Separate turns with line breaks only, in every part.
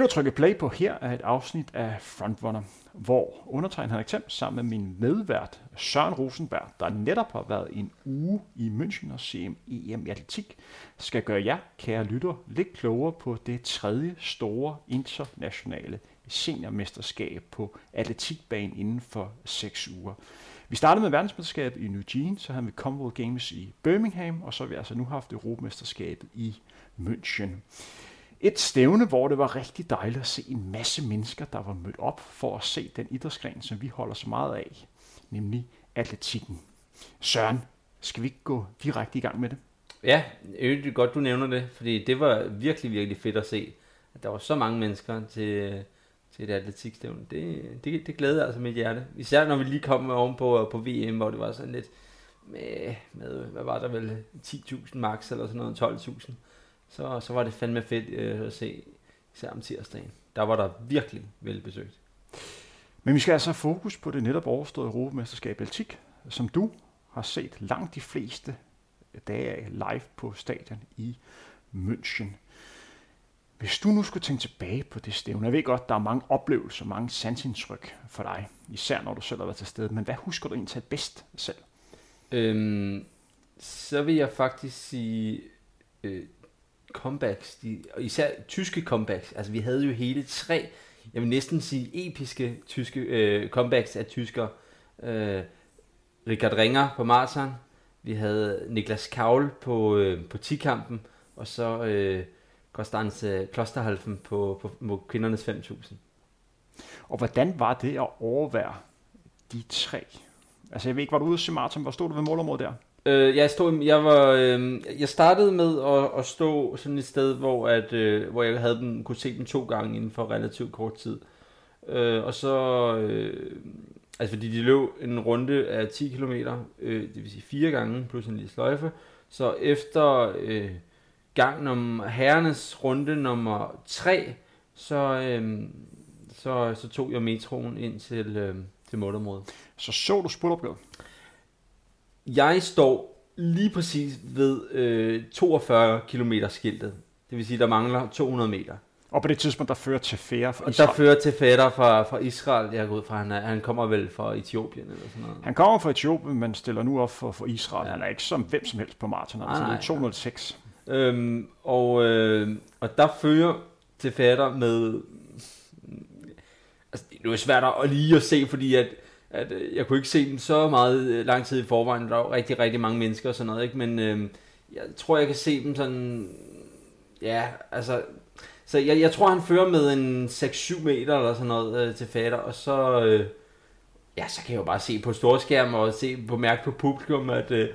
Det, du trykker play på her, er et afsnit af Frontrunner, hvor undertegnet Henrik Thiem sammen med min medvært Søren Rosenberg, der netop har været en uge i München og CM-EM i atletik, skal gøre jer, kære lytter, lidt klogere på det tredje store internationale seniormesterskab på atletikbanen inden for 6 uger. Vi startede med verdensmesterskabet i New Jean, så havde vi Commonwealth Games i Birmingham, og så har vi altså nu haft Europamesterskabet i München. Et stævne, hvor det var rigtig dejligt at se en masse mennesker, der var mødt op for at se den idrætsgren, som vi holder så meget af, nemlig atletikken. Søren, skal vi ikke gå direkte i gang med det?
Ja, det er godt, du nævner det, fordi det var virkelig, virkelig fedt at se, at der var så mange mennesker til, til et atletikstævne. Det, det, det glæder altså mit hjerte. Især når vi lige kom oven på, på VM, hvor det var sådan lidt med, med hvad var der vel, 10.000 max eller sådan noget, 12.000 så, så var det fandme fedt øh, at se, især om tirsdagen. Der var der virkelig velbesøgt.
Men vi skal altså have fokus på det netop overståede Europamesterskab Atletik, som du har set langt de fleste dage af live på stadion i München. Hvis du nu skulle tænke tilbage på det stævne, jeg ved godt, der er mange oplevelser, mange sansindtryk for dig, især når du selv har været til stede, men hvad husker du egentlig bedst selv?
Øhm, så vil jeg faktisk sige øh, comebacks, de, og især tyske comebacks. Altså vi havde jo hele tre, jeg vil næsten sige episke tyske øh, comebacks af tysker. Øh, Richard Ringer på maraton, vi havde Niklas Kaul på, øh, på 10-kampen, og så øh, Konstanze Klosterhalfen på, på, på kvindernes 5.000.
Og hvordan var det at overvære de tre? Altså jeg ved ikke, var du ude til maraton? Hvor stod du ved målområdet der?
Øh, jeg, stod, jeg, var, øh, jeg startede med at, at stå sådan et sted, hvor, at, øh, hvor jeg havde dem, kunne se dem to gange inden for relativt kort tid. Øh, og så, øh, altså fordi de løb en runde af 10 km, øh, det vil sige fire gange plus en lille sløjfe. Så efter øh, gang nummer, herrenes runde nummer 3, så, øh, så, så tog jeg metroen ind til, øh, til målområdet.
Så så du spurtopgaven?
Jeg står lige præcis ved øh, 42 km skiltet. Det vil sige, der mangler 200 meter.
Og på det tidspunkt, der fører til færre
fra Israel. Der fører til fætter fra, fra Israel. Jeg går ud fra, han, er, han kommer vel fra Etiopien eller sådan noget.
Han kommer fra Etiopien, men stiller nu op for, for Israel. Ja. Han er ikke som hvem som helst på maraton. Nej, nej. 206.
Øhm, og, øh, og der fører til fætter med... Altså, det er svært at lige at se, fordi at at øh, jeg kunne ikke se dem så meget øh, lang tid i forvejen. Der var rigtig, rigtig mange mennesker og sådan noget, ikke? Men øh, jeg tror, jeg kan se dem sådan... Ja, altså... Så jeg, jeg tror, han fører med en 6-7 meter eller sådan noget øh, til fatter, og så... Øh, ja, så kan jeg jo bare se på storskærm og se på mærke på publikum, at... Øh,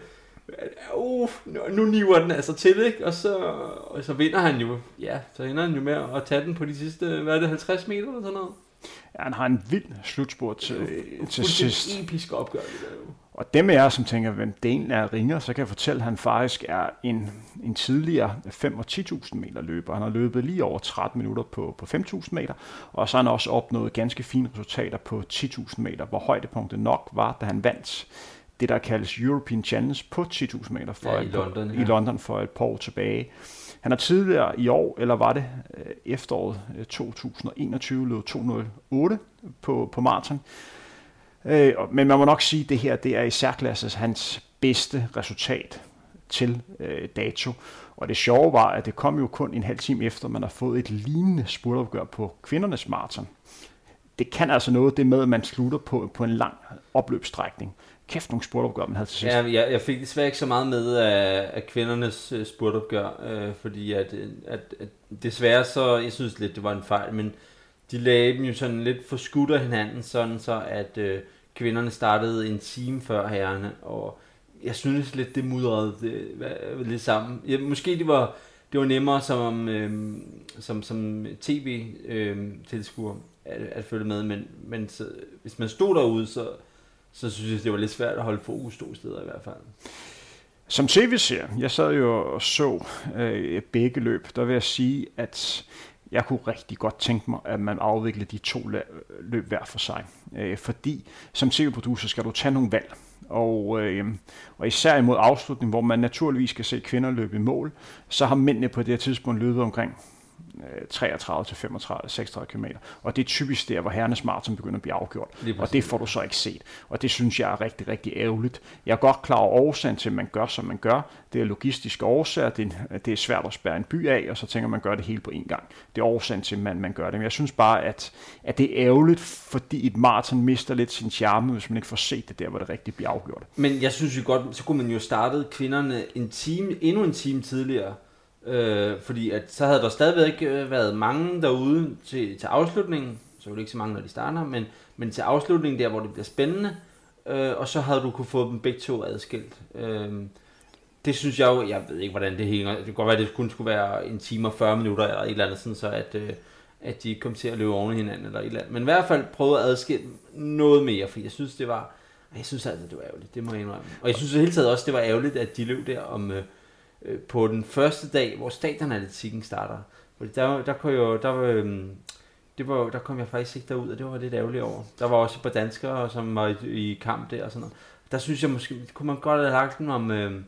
uh, nu niver den altså til, ikke? Og så, og så vinder han jo, ja, så ender han jo med at tage den på de sidste, hvad er det, 50 meter eller sådan noget?
Ja, han har en vild slutspurt til, til sidst.
episk opgør, det der jo.
Og dem af jer, som tænker, hvem det er ringer, så kan jeg fortælle, at han faktisk er en, en tidligere 5 og 10.000 meter løber. Han har løbet lige over 13 minutter på, på 5.000 meter, og så har han også opnået ganske fine resultater på 10.000 meter, hvor højdepunktet nok var, da han vandt det, der kaldes European Challenge på 10.000 meter for ja,
i, London,
ja. i London for et par år tilbage. Han har tidligere i år, eller var det øh, efteråret øh, 2021, løb løbet 208 på, på maraton. Øh, men man må nok sige, at det her det er i særklasses hans bedste resultat til dato. Og det sjove var, at det kom jo kun en halv time efter, man har fået et lignende spurtopgør på kvindernes maraton. Det kan altså noget, det med, at man slutter på, på en lang opløbsstrækning kæft nogle spurtopgør, man havde til sidst.
Ja, jeg, jeg fik desværre ikke så meget med af, af kvindernes øh, uh, spurtopgør, øh, fordi at, øh, at, at desværre så, jeg synes lidt, det var en fejl, men de lagde dem jo sådan lidt for skudt af hinanden, sådan så at øh, kvinderne startede en time før herrerne, og jeg synes lidt, det mudrede øh, det, lidt sammen. Ja, måske det var, det var nemmere som, øh, som, som tv-tilskuer øh, at, at følge med, men, men så, hvis man stod derude, så så synes jeg, det var lidt svært at holde fokus to steder i hvert fald.
Som tv-ser, jeg sad jo og så øh, begge løb, der vil jeg sige, at jeg kunne rigtig godt tænke mig, at man afviklede de to løb hver for sig. Øh, fordi som tv-producer skal du tage nogle valg. Og, øh, og især imod afslutningen, hvor man naturligvis skal se kvinder løbe i mål, så har mændene på det her tidspunkt løbet omkring 33 til 35, 36 km. Og det er typisk der, hvor herrenes maraton begynder at blive afgjort. Og det får du så ikke set. Og det synes jeg er rigtig, rigtig ærgerligt. Jeg er godt klar over årsagen til, at man gør, som man gør. Det er logistiske årsager. Det er, det er svært at spærre en by af, og så tænker man, at man gør det hele på én gang. Det er årsagen til, at man, man gør det. Men jeg synes bare, at, at det er ærgerligt, fordi et maraton mister lidt sin charme, hvis man ikke får set det der, hvor det rigtig bliver afgjort.
Men jeg synes jo godt, så kunne man jo starte kvinderne en time, endnu en time tidligere Øh, fordi at så havde der stadigvæk ikke været mange derude til, til afslutningen. Så var det ikke så mange, når de starter, men, men til afslutningen der, hvor det bliver spændende. Øh, og så havde du kunne få dem begge to adskilt. Øh, det synes jeg jo, jeg ved ikke, hvordan det hænger. Det kan godt være, at det kun skulle være en time og 40 minutter, eller et eller andet, sådan, så at, øh, at de kom til at løbe oven i hinanden, eller et eller andet. Men i hvert fald prøve at adskille noget mere, for jeg synes, det var, jeg synes altså, det var ærgerligt, det må jeg indrømme. Og jeg synes i hele taget også, det var ærgerligt, at de løb der om, øh, øh, på den første dag, hvor stadionatletikken starter. Fordi der, der, kunne jo, der, øh, det var, der kom jeg faktisk ikke derud, og det var lidt ærgerligt over. Der var også et par danskere, som var i, i kamp der og sådan noget. Der synes jeg måske, kunne man godt have lagt den om, øh,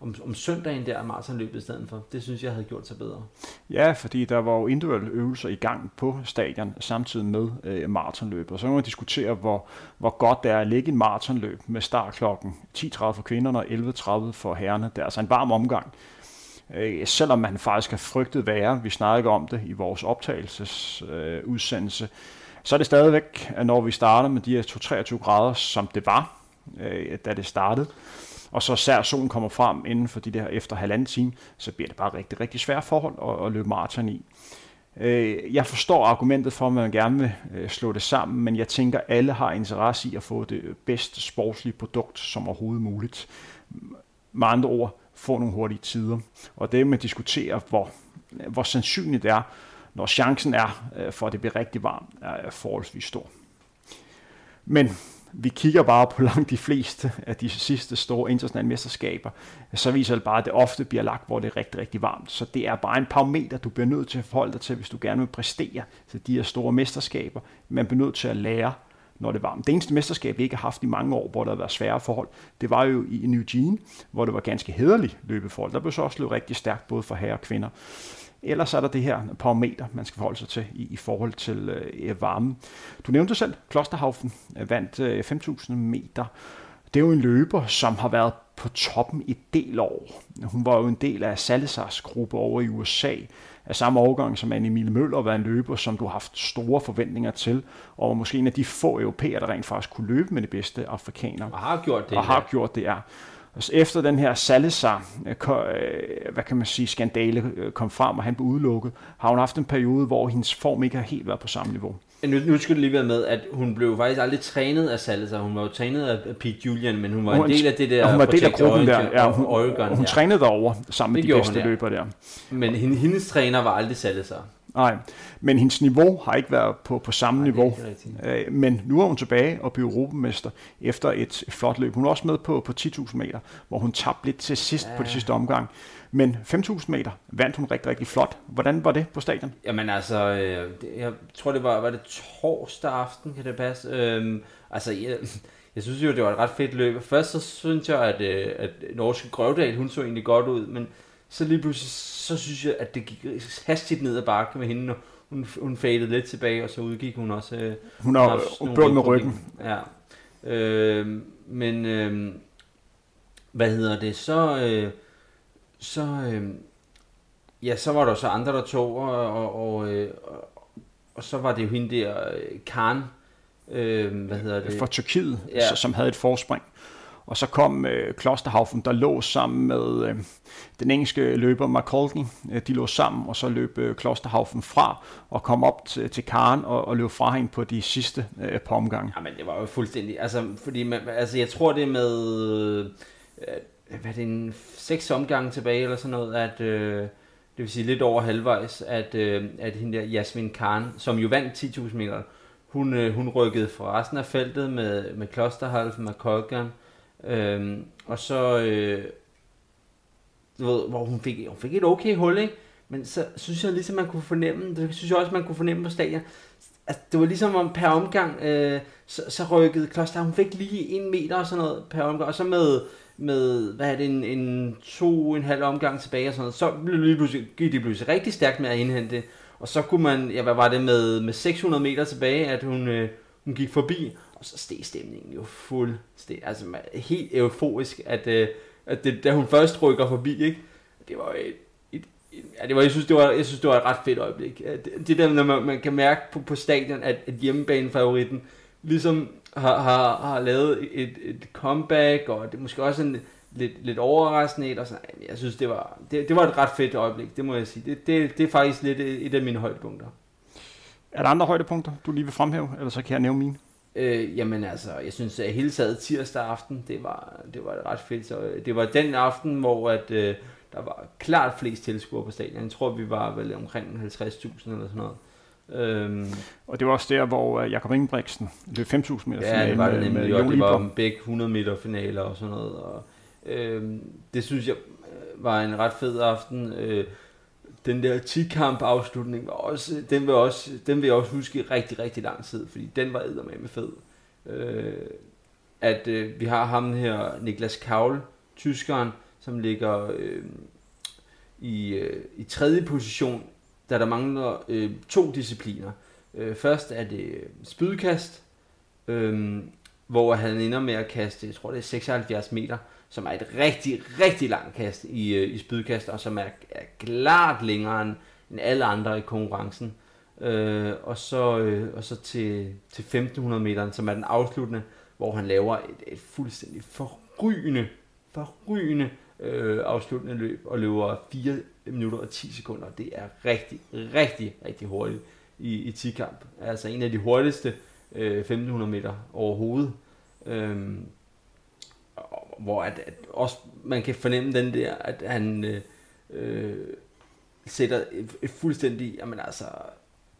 om, om søndagen der maratonløbet i stedet for. Det synes jeg havde gjort sig bedre.
Ja, fordi der var jo individuelle øvelser i gang på stadion samtidig med øh, maratonløbet. Og så kan man diskutere, hvor, hvor godt det er at lægge en maratonløb med startklokken 10.30 for kvinderne og 11.30 for herrerne. Det er altså en varm omgang. Øh, selvom man faktisk har frygtet værre, vi snakker om det i vores optagelsesudsendelse, øh, så er det stadigvæk, at når vi starter med de her 23 grader, som det var, øh, da det startede, og så sær solen kommer frem inden for de der efter halvanden time, så bliver det bare rigtig, rigtig svært forhold at, at løbe maraton i. Øh, jeg forstår argumentet for, at man gerne vil øh, slå det sammen, men jeg tænker, at alle har interesse i at få det bedste sportslige produkt som overhovedet muligt. Med andre ord, få nogle hurtige tider. Og det med at diskutere, hvor, hvor sandsynligt det er, når chancen er øh, for, at det bliver rigtig varmt, er forholdsvis stor. Men vi kigger bare på langt de fleste af de sidste store internationale mesterskaber, så viser det bare, at det ofte bliver lagt, hvor det er rigtig, rigtig varmt. Så det er bare en par meter, du bliver nødt til at forholde dig til, hvis du gerne vil præstere til de her store mesterskaber. Man bliver nødt til at lære, når det er varmt. Det eneste mesterskab, vi ikke har haft i mange år, hvor der har været svære forhold, det var jo i New Jean, hvor det var ganske hederligt løbeforhold. Der blev så også løbet rigtig stærkt, både for herrer og kvinder. Ellers er der det her parameter, man skal forholde sig til i, i forhold til øh, varme. Du nævnte selv, Klosterhaufen øh, vandt øh, 5.000 meter. Det er jo en løber, som har været på toppen i del år. Hun var jo en del af Salazars gruppe over i USA, af samme årgang som Anne Emile Møller, var en løber, som du har haft store forventninger til, og måske en af de få europæere, der rent faktisk kunne løbe med de bedste afrikanere.
Og har gjort det.
Og har gjort det, ja. Altså efter den her Salazar, øh, øh, hvad kan man sige, skandale øh, kom frem, og han blev udelukket, har hun haft en periode, hvor hendes form ikke har helt været på samme niveau.
Nu, nu skal det lige være med, at hun blev faktisk aldrig trænet af Salazar. Hun var jo trænet af Pete Julian, men hun var hun, en del af det der
Hun var del af gruppen der. Ja, hun, Oregon, hun ja. trænede derovre sammen med det de bedste hun, løbere der.
Men hendes træner var aldrig Salazar.
Nej, men hendes niveau har ikke været på, på samme Nej, niveau. Øh, men nu er hun tilbage og bliver europamester efter et flot løb. Hun er også med på, på 10.000 meter, hvor hun tabte lidt til sidst ja. på det sidste omgang. Men 5.000 meter vandt hun rigtig, rigtig flot. Hvordan var det på stadion?
Jamen altså, øh, jeg tror det var, var det torsdag aften, kan det passe? Øhm, altså, jeg, jeg synes jo, det var et ret fedt løb. Først så synes jeg, at, øh, at Norske Grøvdal, hun så egentlig godt ud, men så lige pludselig, så synes jeg, at det gik hastigt ned ad bakken med hende, og hun, hun fadede lidt tilbage, og så udgik hun også. Øh,
hun har bøvl med ryggen.
Ja. Øh, men, øh, hvad hedder det, så, øh, så, øh, ja, så var der så andre, der tog, og, og, og, øh, og så var det jo hende der, øh, Karen, øh, hvad hedder det?
For Tyrkiet, ja. som havde et forspring. Og så kom øh, Klosterhaufen, der lå sammen med øh, den engelske løber McColgan. Øh, de lå sammen, og så løb øh, Klosterhaufen fra og kom op til, til Karen og, og løb fra hende på de sidste øh, par omgange.
Jamen, det var jo fuldstændig... Altså, fordi man, altså jeg tror det er med... Øh, hvad er det, en seks omgange tilbage eller sådan noget, at... Øh, det vil sige lidt over halvvejs, at, øh, at hende der Jasmin Khan, som jo vandt 10.000 meter, hun, øh, hun rykkede fra resten af feltet med, med Klosterhalf, med Kolgan, Øhm, og så, øh, du ved, hvor hun fik, hun fik et okay hul, ikke? Men så synes jeg ligesom, man kunne fornemme, det synes jeg også, man kunne fornemme på stadion, altså, det var ligesom om per omgang, øh, så, så rykkede Kloster, hun fik lige en meter og sådan noget per omgang, og så med, med hvad er det, en, en to, en halv omgang tilbage og sådan noget, så blev lige pludselig, gik det pludselig rigtig stærkt med at indhente Og så kunne man, ja, hvad var det med, med 600 meter tilbage, at hun, øh, hun gik forbi, så steg stemningen jo fuldstændig, altså helt euforisk, at, øh, at det, da hun først rykker forbi, ikke? det var et, et, et ja, det var, jeg, synes, det var, jeg synes, det var et ret fedt øjeblik. Det, det der, når man, man kan mærke på, på stadion, at, at hjemmebanefavoritten ligesom har, har, har lavet et, et comeback, og det er måske også en lidt, lidt overraskende et, og sådan, jeg synes, det var, det, det var et ret fedt øjeblik, det må jeg sige. Det, det, det er faktisk lidt et af mine højdepunkter.
Er der andre højdepunkter, du lige vil fremhæve, eller så kan jeg nævne mine?
Øh, jamen altså, jeg synes at hele taget tirsdag aften, det var, det var ret fedt. Så, øh, det var den aften, hvor at, øh, der var klart flest tilskuere på stadion. Jeg tror, vi var vel omkring 50.000 eller sådan noget.
Øhm, og det var også der, hvor øh, Jakob Ingebrigtsen løb 5.000 meter
finale. Ja, det var det nemlig, med, og det var begge 100 meter finaler og sådan noget. Og, øhm, det synes jeg øh, var en ret fed aften. Øh, den der 10-kamp afslutning var også, den vil, også, den vil jeg også huske i rigtig, rigtig lang tid, fordi den var med fed. Øh, at øh, vi har ham her, Niklas Kaul, tyskeren, som ligger øh, i, øh, i tredje position, da der mangler øh, to discipliner. Øh, først er det spydkast, øh, hvor han ender med at kaste, jeg tror det er 76 meter, som er et rigtig, rigtig langt kast i, øh, i spydkast, og som er, er klart længere end, end alle andre i konkurrencen. Øh, og så, øh, og så til, til 1500 meter, som er den afsluttende, hvor han laver et, et fuldstændig forrygende, forrygende øh, afsluttende løb, og løber 4 minutter og 10 sekunder. Det er rigtig, rigtig, rigtig hurtigt i, i 10-kamp. Altså en af de hurtigste øh, 1500 meter overhovedet. Øh, hvor at, at også man kan fornemme den der, at han øh, øh, sætter et, et fuldstændig, jamen altså,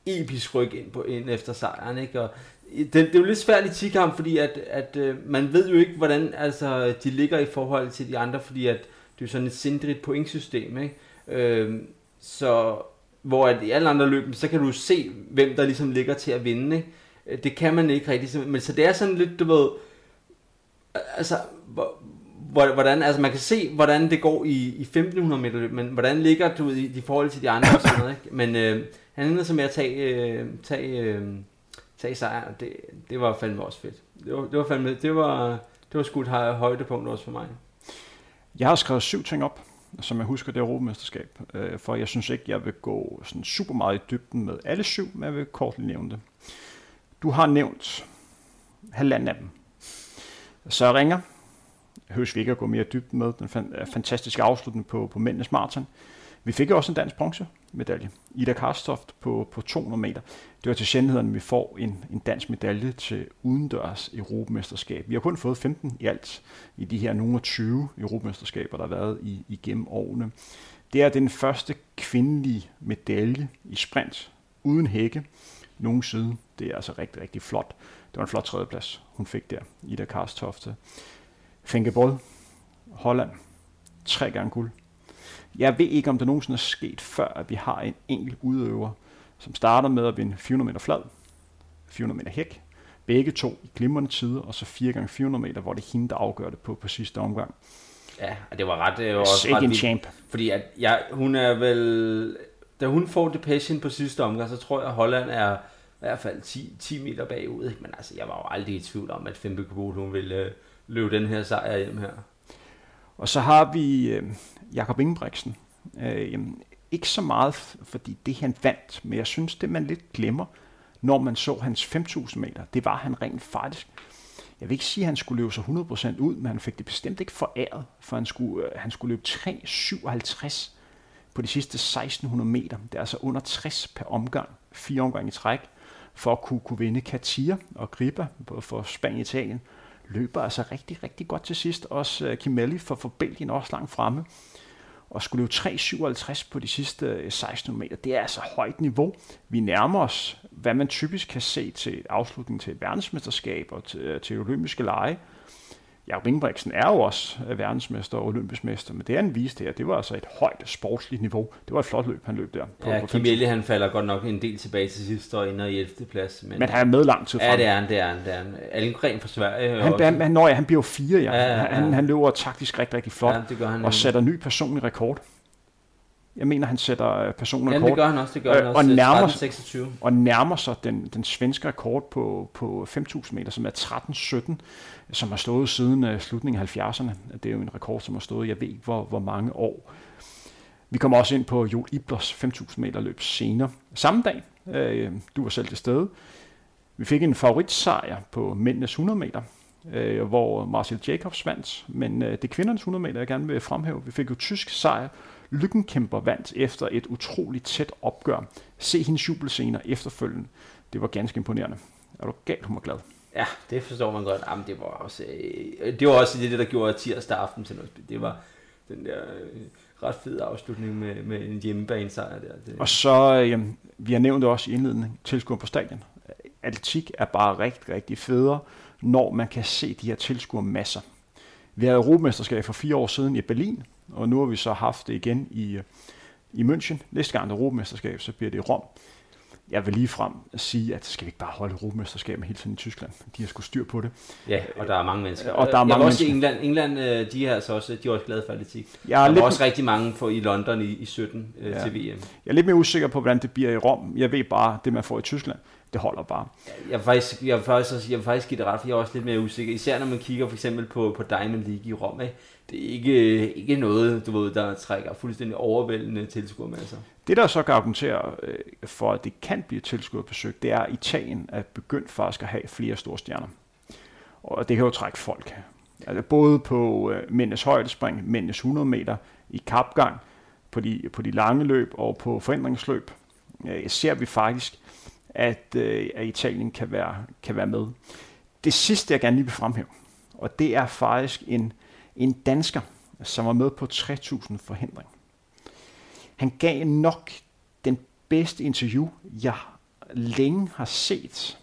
episk ryg ind, på, ind efter sejren, ikke? Og det, det er jo lidt svært i tikamp, fordi at, at øh, man ved jo ikke, hvordan altså, de ligger i forhold til de andre, fordi at det er jo sådan et sindrigt pointsystem, ikke? Øh, så hvor at i alle andre løb, så kan du se, hvem der ligesom ligger til at vinde, ikke? Øh, det kan man ikke rigtig, men så det er sådan lidt, du ved, altså, hvordan, altså man kan se, hvordan det går i, i 1500 meter løb, men hvordan ligger du i, i forhold til de andre og sådan noget, ikke? Men øh, han ender så med at tage, øh, tage, øh, tage sejr, og det, det var fandme også fedt. Det var, det var fandme, det var, det var sgu et højdepunkt også for mig.
Jeg har skrevet syv ting op, som jeg husker det Europamesterskab, øh, for jeg synes ikke, jeg vil gå sådan super meget i dybden med alle syv, men jeg vil kort lige nævne det. Du har nævnt halvanden af dem. Så ringer, høres vi ikke at gå mere dybt med, den fantastiske afslutning på, på mændenes maraton. Vi fik også en dansk bronzemedalje. Ida Karstoft på, på 200 meter. Det var til sjældenheden, at vi får en, en dansk medalje til udendørs Europamesterskab. Vi har kun fået 15 i alt i de her nogle 20 Europamesterskaber, der har været i, igennem årene. Det er den første kvindelige medalje i sprint uden hække nogensinde. Det er altså rigtig, rigtig flot. Det var en flot tredjeplads, hun fik der, Ida Karstofte. Fenke Holland, tre gange guld. Jeg ved ikke, om det nogensinde er sket før, at vi har en enkelt udøver, som starter med at vinde 400 meter flad, 400 meter hæk, begge to i glimrende tider, og så 4 gange 400 meter, hvor det er hende, der afgør det på, på sidste omgang.
Ja, det var ret, det var også ret
en champ.
Fordi at jeg, hun er vel, da hun får det passion på sidste omgang, så tror jeg, at Holland er i hvert fald 10, 10 meter bagud. Ikke? Men altså, jeg var jo aldrig i tvivl om, at Femke Kubot, hun ville, løbe den her sejr hjem her.
Og så har vi øh, Jakob Ingebrigtsen. Øh, ikke så meget, fordi det han vandt, men jeg synes, det man lidt glemmer, når man så hans 5.000 meter, det var han rent faktisk. Jeg vil ikke sige, at han skulle løbe sig 100% ud, men han fik det bestemt ikke foræret, for han skulle, øh, han skulle løbe 3.57 på de sidste 1600 meter. Det er altså under 60 per omgang, fire omgange i træk, for at kunne, kunne vinde Katia og Griba for Spanien og Italien løber altså rigtig, rigtig godt til sidst. Også øh, Kimelli for, for Belgien også langt fremme. Og skulle løbe 3,57 på de sidste øh, 16 meter. Det er altså højt niveau. Vi nærmer os, hvad man typisk kan se til afslutningen til et verdensmesterskab og til, øh, til olympiske lege. Jakob Ingebrigtsen er jo også øh, verdensmester og olympisk mester, men det han viste her, det var altså et højt sportsligt niveau. Det var et flot løb, han løb der.
På, ja, på Kim Ellie, han falder godt nok en del tilbage til sidst og ender i 11. plads.
Men, men han er med lang tid
frem. Ja, det er han, det er han. Det er han. Algren fra Sverige.
Han, han, han, når, ja, han bliver fire, ja. ja, ja, ja. Han, han løber taktisk rigtig, rigtig flot ja, det gør han og sætter ny personlig rekord. Jeg mener, han sætter øh, personen
Ja, det gør han også. Det gør
Øh,
han også.
og nærmer-
26.
og nærmer sig den, den svenske rekord på, på 5.000 meter, som er 13.17, som har stået siden uh, slutningen af 70'erne. Det er jo en rekord, som har stået, jeg ved ikke hvor, hvor mange år. Vi kommer også ind på Joel Iblers 5.000 meter løb senere. Samme dag, øh, du var selv til stede, vi fik en favoritsejr på mændenes 100 meter, øh, hvor Marcel Jacobs vandt, men øh, det er kvindernes 100 meter, jeg gerne vil fremhæve. Vi fik jo tysk sejr. Lykkenkæmper vandt efter et utroligt tæt opgør. Se hendes jubelscener efterfølgende. Det var ganske imponerende. Er du galt, hun var glad.
Ja, det forstår man godt. Jamen, det var også, øh, det var også det, der gjorde tirsdag aften til noget. Det var den der øh, ret fede afslutning med, med en hjemmebanesejr der. Det,
Og så, øh, vi har nævnt det også i indledningen, tilskuer på stadion. Atletik er bare rigtig, rigtig federe, når man kan se de her tilskuer masser. Vi havde Europamesterskab for fire år siden i Berlin, og nu har vi så haft det igen i, øh, i München. Næste gang der er Europamesterskab, så bliver det i Rom. Jeg vil lige frem sige, at skal vi ikke bare holde Europamesterskab hele tiden i Tyskland? De har sgu styr på det.
ja, og der er mange mennesker.
Og der er
jeg
mange
var også
mennesker.
England, England øh, de er altså også, de er også glade for atletik.
Jeg er,
Der var
lidt,
også rigtig mange for i London i, i 17 øh,
Ja.
til VM.
jeg er lidt mere usikker på, hvordan det bliver i Rom. Jeg ved bare, det man får i Tyskland, det holder bare.
Jeg vil faktisk, jeg vil faktisk, også- jeg vil faktisk give det ret, for jeg er også lidt mere usikker. Især når man kigger for eksempel på, på Diamond League i Rom. Ikke? Det er ikke, ikke noget, du ved, der trækker fuldstændig overvældende tilskuermasser. Altså.
Det, der så kan argumentere øh, for, at det kan blive tilskuerbesøg, det er, at Italien er begyndt faktisk at have flere store stjerner. Og det kan jo trække folk. Altså både på øh, mændenes højdespring, mændenes 100 meter, i kapgang, på de, på de lange løb og på forhindringsløb, øh, ser vi faktisk, at, øh, at Italien kan være, kan være med. Det sidste, jeg gerne lige vil fremhæve, og det er faktisk en, en dansker, som var med på 3000 forhindring. Han gav nok den bedste interview, jeg længe har set,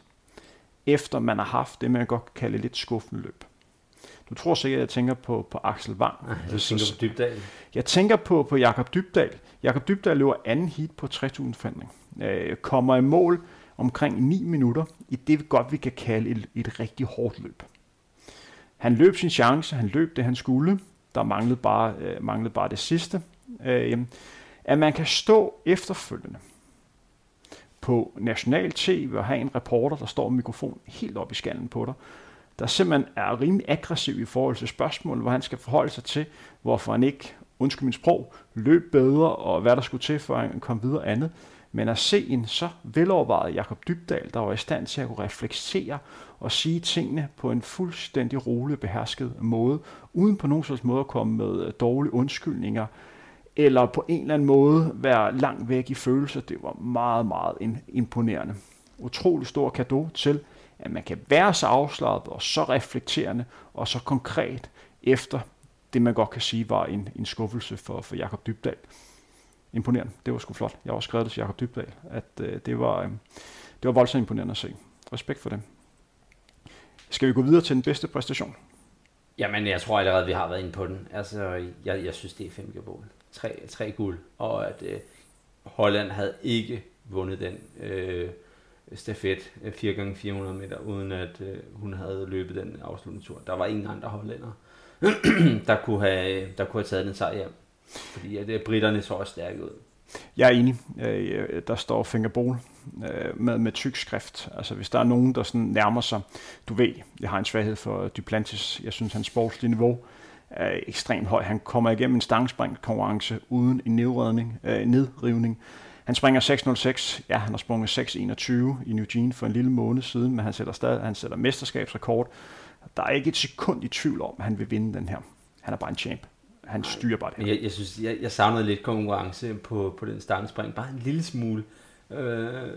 efter man har haft det, man godt kan kalde lidt skuffende løb. Du tror sikkert, at jeg tænker på, på Axel Wang.
Du tænker på dybdal.
Jeg tænker på, på Jakob Dybdal. Jakob Dybdal løber anden heat på 3000 forhindring. Øh, kommer i mål omkring 9 minutter i det, godt vi kan kalde et, et rigtig hårdt løb. Han løb sin chance, han løb det, han skulle. Der manglede bare, øh, manglede bare det sidste. Øh, at man kan stå efterfølgende på national tv og have en reporter, der står med mikrofon helt op i skallen på dig, der simpelthen er rimelig aggressiv i forhold til spørgsmål, hvor han skal forholde sig til, hvorfor han ikke, undskyld min sprog, løb bedre, og hvad der skulle til, for at han kom videre andet. Men at se en så velovervejet Jakob Dybdal, der var i stand til at kunne reflektere og sige tingene på en fuldstændig rolig, behersket måde, uden på nogen slags måde at komme med øh, dårlige undskyldninger, eller på en eller anden måde være langt væk i følelser, det var meget, meget imponerende. Utrolig stor gave til, at man kan være så afslappet og så reflekterende og så konkret efter det, man godt kan sige var en, en skuffelse for, for Jakob Dybdal. Imponerende. Det var sgu flot. Jeg har også skrevet det til Jakob Dybdal, at øh, det, var, øh, det var voldsomt imponerende at se. Respekt for dem. Skal vi gå videre til den bedste præstation?
Jamen, jeg tror allerede, vi har været inde på den. Altså, jeg, jeg synes, det er fem bål. Tre, tre guld. Og at øh, Holland havde ikke vundet den øh, stafet øh, 4x400 meter, uden at øh, hun havde løbet den afsluttende tur. Der var ingen andre hollændere, der, kunne have, der kunne have taget den sejr hjem. Fordi at, øh, britterne så også stærke ud.
Jeg er enig. Øh, der står fingerbol øh, med, med tyk skrift. Altså hvis der er nogen, der sådan nærmer sig, du ved, jeg har en svaghed for Duplantis. Jeg synes, hans sportslige niveau er ekstremt høj. Han kommer igennem en stangspringkonkurrence uden en nedrivning. Øh, nedrivning. Han springer 6.06. Ja, han har sprunget 6.21 i New Jean for en lille måned siden, men han sætter stadig han sætter mesterskabsrekord. Der er ikke et sekund i tvivl om, at han vil vinde den her. Han er bare en champ. Han styrer bare det her.
Jeg, jeg synes, jeg, jeg savnede lidt konkurrence på, på den stangspring. Bare en lille smule. Øh,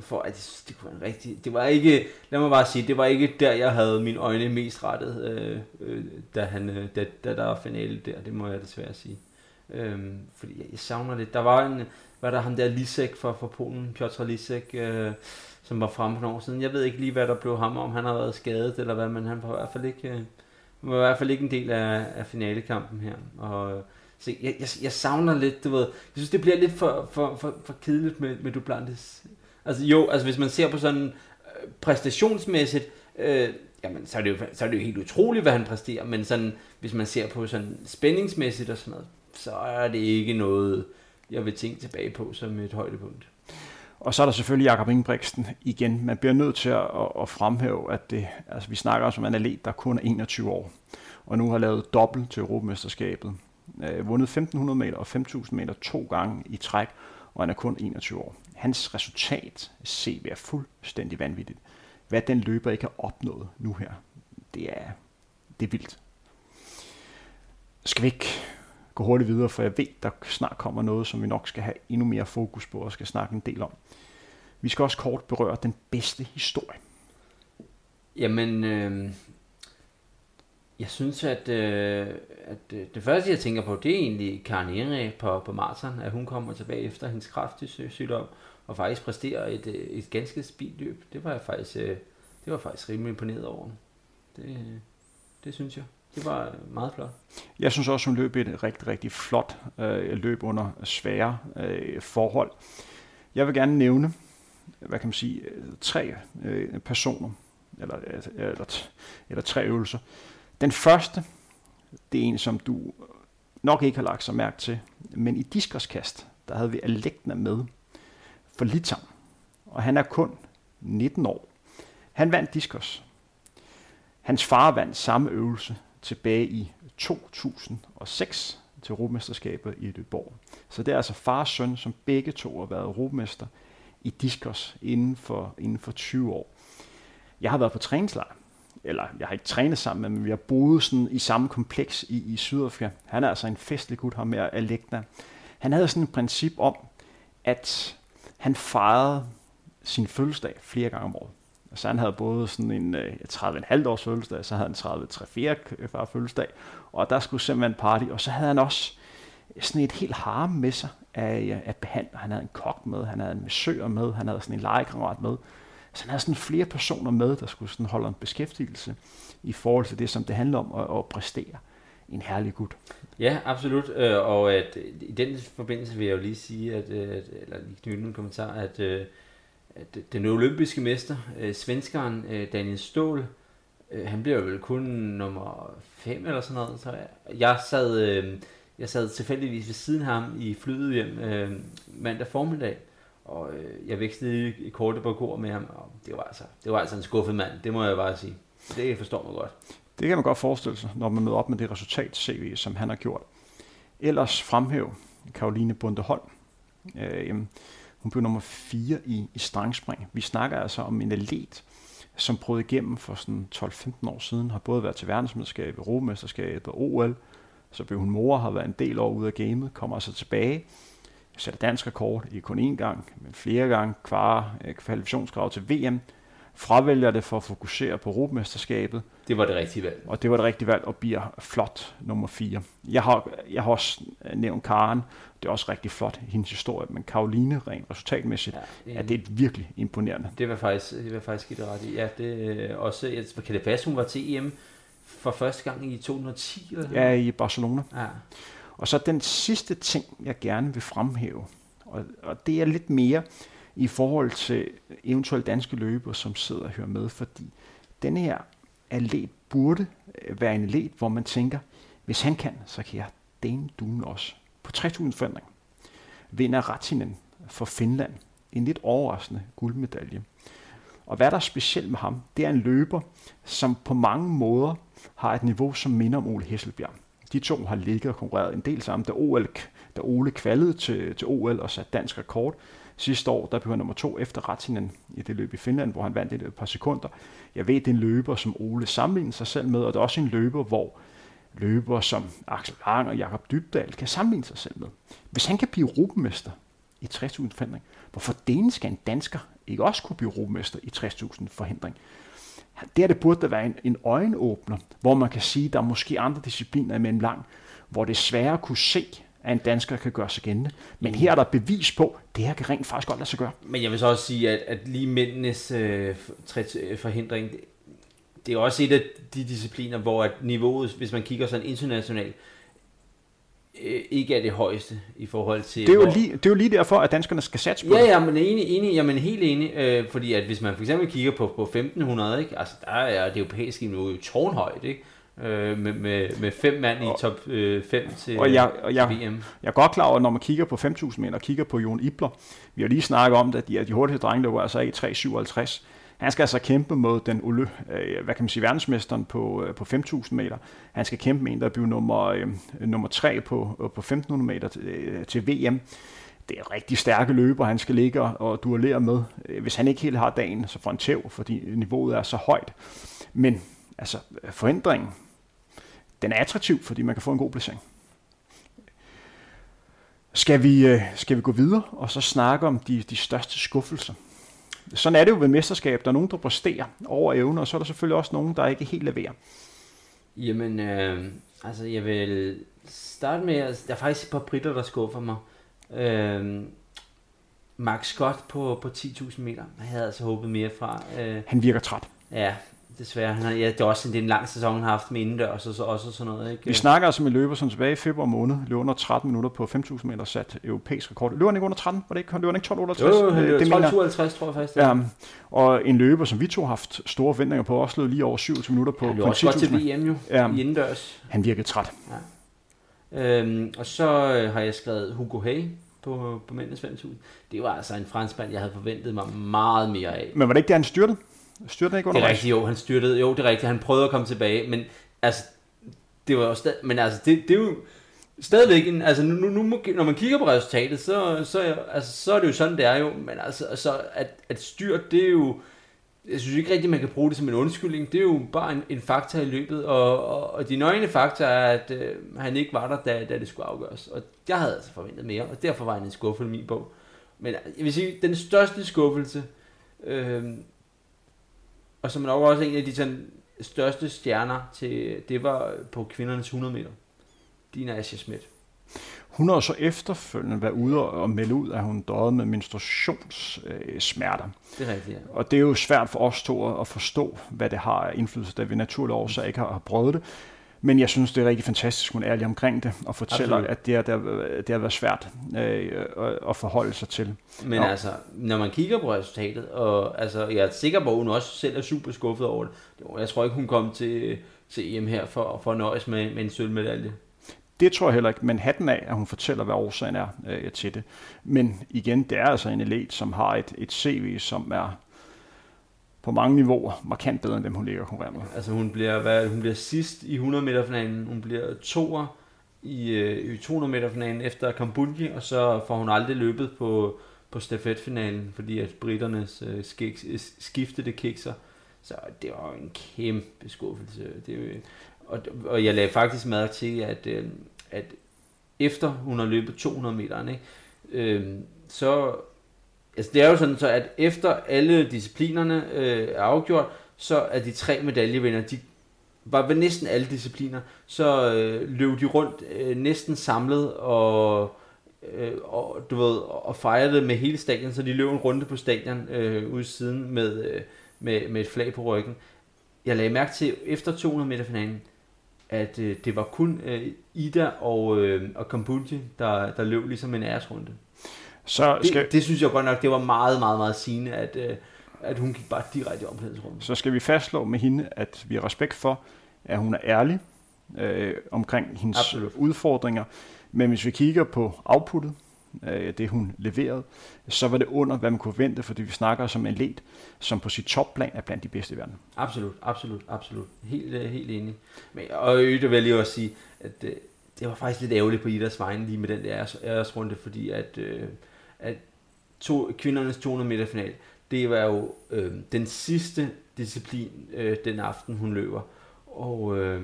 for at synes, det kunne være en rigtig... Det var ikke... Lad mig bare sige, det var ikke der, jeg havde mine øjne mest rettet, øh, øh, da, han, øh, da, da der var finale der. Det må jeg desværre sige. Øh, fordi jeg, jeg savner lidt. Der var en... Var der ham der Lisek fra, fra Polen, Piotr Lisek, øh, som var fremme for nogle år siden. Jeg ved ikke lige, hvad der blev ham om. Han har været skadet eller hvad, men han var i hvert fald ikke... Øh, var i hvert fald ikke en del af, af finalekampen her. Og, øh, så jeg, jeg, jeg savner lidt, du ved, jeg synes, det bliver lidt for, for, for, for kedeligt med, med Duplantis. Altså jo, altså hvis man ser på sådan øh, præstationsmæssigt, øh, jamen så er, det jo, så er det jo helt utroligt, hvad han præsterer, men sådan, hvis man ser på sådan spændingsmæssigt og sådan noget, så er det ikke noget, jeg vil tænke tilbage på som et højdepunkt.
Og så er der selvfølgelig Jakob Ingebrigtsen igen. Man bliver nødt til at, at fremhæve, at det, altså vi snakker også om en atlet, der kun er 21 år, og nu har lavet dobbelt til Europamesterskabet. Øh, vundet 1500 meter og 5000 meter to gange i træk, og han er kun 21 år. Hans resultat CV er fuldstændig vanvittigt. Hvad den løber ikke har opnået nu her, det er, det er vildt. Skal vi ikke gå hurtigt videre, for jeg ved, der snart kommer noget, som vi nok skal have endnu mere fokus på og skal snakke en del om. Vi skal også kort berøre den bedste historie.
Jamen, øh, jeg synes, at, øh, at øh, det første, jeg tænker på, det er egentlig Karen på, på Martin, at hun kommer tilbage efter hendes kraftige sygdom og faktisk præsterer et, øh, et ganske speedløb. Det var jeg faktisk, øh, det var faktisk rimelig imponeret over. Det, øh, det synes jeg. Det var øh, meget flot.
Jeg synes også, hun løb et rigtig, rigtig flot øh, løb under svære øh, forhold. Jeg vil gerne nævne, hvad kan man sige, øh, tre øh, personer, eller, øh, eller, eller tre øvelser. Den første, det er en, som du nok ikke har lagt så mærke til, men i diskoskast, der havde vi Alekna med for Litauen, og han er kun 19 år. Han vandt diskos. Hans far vandt samme øvelse tilbage i 2006 til Europamesterskabet i Løborg. Så det er altså far og søn, som begge to har været europamester i diskos inden for, inden for 20 år. Jeg har været på træningslejr, eller jeg har ikke trænet sammen med, men vi har boet sådan i samme kompleks i, i Sydafrika. Han er altså en festlig gut, ham med Alekna. Han havde sådan et princip om, at han fejrede sin fødselsdag flere gange om året. Så han havde både sådan en øh, 30,5 års fødselsdag, så havde han 30 3 4 fødselsdag, og der skulle simpelthen party, og så havde han også øh, sådan et helt harm med sig af, øh, af behandler. Han havde en kok med, han havde en massør med, han havde sådan en legekammerat med. Så han havde sådan flere personer med, der skulle sådan holde en beskæftigelse i forhold til det, som det handler om at, at præstere. En herlig gut.
Ja, absolut. Øh, og at, i den forbindelse vil jeg jo lige sige, at, at eller lige knytte en kommentar, at, at Øh, den olympiske mester, øh, svenskeren øh, Daniel Ståhl, han bliver vel kun nummer 5 eller sådan noget. Så jeg, jeg sad, jeg sad tilfældigvis ved siden af ham i flyet hjem mandag formiddag, og jeg vækstede i korte bagord med ham, og det var, altså, det var altså en skuffet mand, det må jeg bare sige. Det forstår man godt.
Det kan man godt forestille sig, når man møder op med det resultat CV, som han har gjort. Ellers fremhæv Karoline Bundeholm. Øh, hun blev nummer 4 i, i strangspring. Vi snakker altså om en atlet, som prøvede igennem for sådan 12-15 år siden, har både været til verdensmesterskab, Europamesterskab og OL. Så blev hun mor, har været en del år ude af gamet, kommer altså tilbage, sætter dansk rekord, ikke kun én gang, men flere gange, kvar øh, kvalifikationskrav til VM, fravælger det for at fokusere på Europamesterskabet.
Det var det rigtige valg.
Og det var det rigtige valg, og bliver flot nummer 4. Jeg har, jeg har også nævnt Karen, det er også rigtig flot, hendes historie, men Karoline rent resultatmæssigt, ja, det, er det virkelig imponerende.
Det var faktisk, det var faktisk give det ret i. Ja, det, også, jeg, kan det passe, hun var til EM for første gang i 2010? Eller
ja, i Barcelona. Ja. Og så den sidste ting, jeg gerne vil fremhæve, og, og det er lidt mere, i forhold til eventuelle danske løber, som sidder og hører med, fordi denne her atlet burde øh, være en atlet, hvor man tænker, hvis han kan, så kan jeg den duen også. På 3000 forandring vinder Ratinen for Finland en lidt overraskende guldmedalje. Og hvad der er specielt med ham, det er en løber, som på mange måder har et niveau, som minder om Ole Hesselbjerg. De to har ligget og konkurreret en del sammen. Da, OL, da Ole kvalede til, til OL og satte dansk rekord, Sidste år, der blev han nummer to efter Ratinen i det løb i Finland, hvor han vandt et par sekunder. Jeg ved, det er en løber, som Ole sammenligner sig selv med, og det er også en løber, hvor løber som Axel Lang og Jakob Dybdal kan sammenligne sig selv med. Hvis han kan blive europamester i 60.000 forhindring, hvorfor delen skal en dansker ikke også kunne blive europamester i 60.000 forhindring? Der det burde der være en, en øjenåbner, hvor man kan sige, at der er måske andre discipliner imellem lang, hvor det er sværere at kunne se, at en dansker kan gøre sig gældende. Men her er der bevis på, at det her kan rent faktisk godt lade sig gøre.
Men jeg vil så også sige, at, at lige mændenes øh, øh forhindring, det, er også et af de discipliner, hvor at niveauet, hvis man kigger sådan internationalt, øh, ikke er det højeste i forhold til...
Det er, jo lige, det er jo lige derfor, at danskerne skal satse på
ja, det. Ja, men enig, enig, jamen helt enig, øh, fordi at hvis man for eksempel kigger på, på 1500, ikke, altså der er det europæiske niveau jo tårnhøjt, ikke? øh, med, med, med fem mand i top 5 øh, til,
og jeg, og jeg,
VM.
Jeg er godt klar over, at når man kigger på 5.000 meter og kigger på Jon Ibler, vi har lige snakket om det, at de, at de hurtigste drenge løber altså A357. Han skal altså kæmpe mod den øh, hvad kan man sige, verdensmesteren på, øh, på 5.000 meter. Han skal kæmpe med en, der bliver nummer, øh, nummer 3 på, øh, på 1.500 meter til, øh, til VM. Det er rigtig stærke løber, han skal ligge og duellere med. Øh, hvis han ikke helt har dagen, så får han tæv, fordi niveauet er så højt. Men altså, forhindringen, den er attraktiv, fordi man kan få en god placering. Skal vi, øh, skal vi gå videre og så snakke om de, de største skuffelser? Sådan er det jo ved mesterskab. Der er nogen, der præsterer over evne, og så er der selvfølgelig også nogen, der ikke helt leverer.
Jamen, øh, altså jeg vil starte med, altså, der er faktisk et par britter, der skuffer mig. Øh, Max Scott på, på 10.000 meter. Jeg havde altså håbet mere fra.
Øh, han virker træt.
Ja, desværre. Han har, ja, det er også det er en lang sæson, han har haft med indendørs og så, også sådan noget. Ikke?
Vi snakker altså med løber som tilbage i februar måned, løber under 13 minutter på 5.000 meter sat europæisk rekord. Løber han ikke under 13? Var det ikke, løber han ikke 12
Jo, jo, han løber 12 tror jeg faktisk.
Ja, og en løber, som vi to har haft store forventninger på, også løb lige over 27 minutter på,
han
på
også godt til VM jo, ja, i indendørs.
Han virkede træt.
Ja. Øhm, og så øh, har jeg skrevet Hugo Hay på, på mændenes 5.000. Det var altså en franskmand, jeg havde forventet mig meget mere af.
Men var det ikke det, han styrtede? Styrte ikke
Det er rigtigt, jo, han styrtede, jo, det er rigtigt, han prøvede at komme tilbage, men altså, det var jo stadig, men altså, det, det er jo stadigvæk en, altså, nu, nu, når man kigger på resultatet, så, så, altså, så er det jo sådan, det er jo, men altså, altså at, at styrt, det er jo, jeg synes ikke rigtigt, man kan bruge det som en undskyldning. Det er jo bare en, en fakta i løbet, og, og, og de nøgne fakta er, at øh, han ikke var der, da, da det skulle afgøres. Og jeg havde altså forventet mere, og derfor var han en skuffelse i min bog. Men jeg vil sige, den største skuffelse, øh, og som nok også en af de sådan, største stjerner til, det var på kvindernes 100 meter. Dina Asja Schmidt.
Hun har så efterfølgende været ude og melde ud, at hun døde med menstruationssmerter.
Det er rigtigt, ja.
Og det er jo svært for os to at forstå, hvad det har af indflydelse, da vi naturligt årsager ikke har prøvet det. Men jeg synes, det er rigtig fantastisk, hun er ærlig omkring det, og fortæller, Absolut. at det, det, har, det har været svært øh, at forholde sig til.
Men og, altså, når man kigger på resultatet, og altså, jeg er sikker på, at hun også selv er super skuffet over det. Jeg tror ikke, hun kom til, til EM her for, for at nøjes med, med en sølvmedalje.
Det tror jeg heller ikke, men hatten af, at hun fortæller, hvad årsagen er øh, til det. Men igen, det er altså en elit, som har et, et CV, som er på mange niveauer markant bedre end dem, hun ligger konkurrerer med.
Altså hun bliver, hvad, hun bliver sidst i 100 meter finalen, hun bliver toer i, øh, i 200 meter finalen efter Kambunji, og så får hun aldrig løbet på, på stafetfinalen, fordi at britternes øh, skik, skiftede kikser. Så det var en kæmpe skuffelse. Det, og, og jeg lagde faktisk mærke til, at, øh, at efter hun har løbet 200 meter, ikke, øh, så altså det er jo sådan, så at efter alle disciplinerne øh, er afgjort, så er de tre medaljevinder, de var ved næsten alle discipliner, så øh, løb de rundt øh, næsten samlet og, øh, og du ved, og fejrede med hele stadion, så de løb en runde på stadion øh, ude siden med, øh, med, med et flag på ryggen. Jeg lagde mærke til efter 200 meter finalen, at øh, det var kun øh, Ida og, øh, og Kambuji, der, der løb ligesom en æresrunde. Så skal... det, det synes jeg godt nok, det var meget, meget, meget sigende, at, øh, at hun gik bare direkte i omklædningsrummet.
Så skal vi fastslå med hende, at vi har respekt for, at hun er ærlig øh, omkring hendes Absolut. udfordringer. Men hvis vi kigger på outputtet, øh, det hun leverede, så var det under, hvad man kunne vente, fordi vi snakker som en led, som på sit topplan er blandt de bedste i verden.
Absolut, absolut, absolut. Helt, øh, helt enig. Men, og det vil jeg også sige, at øh, det var faktisk lidt ærgerligt på Idas vejen lige med den der æresrunde, fordi at øh, at to, kvindernes 200 meter final, det var jo øh, den sidste disciplin øh, den aften, hun løber. Og, øh,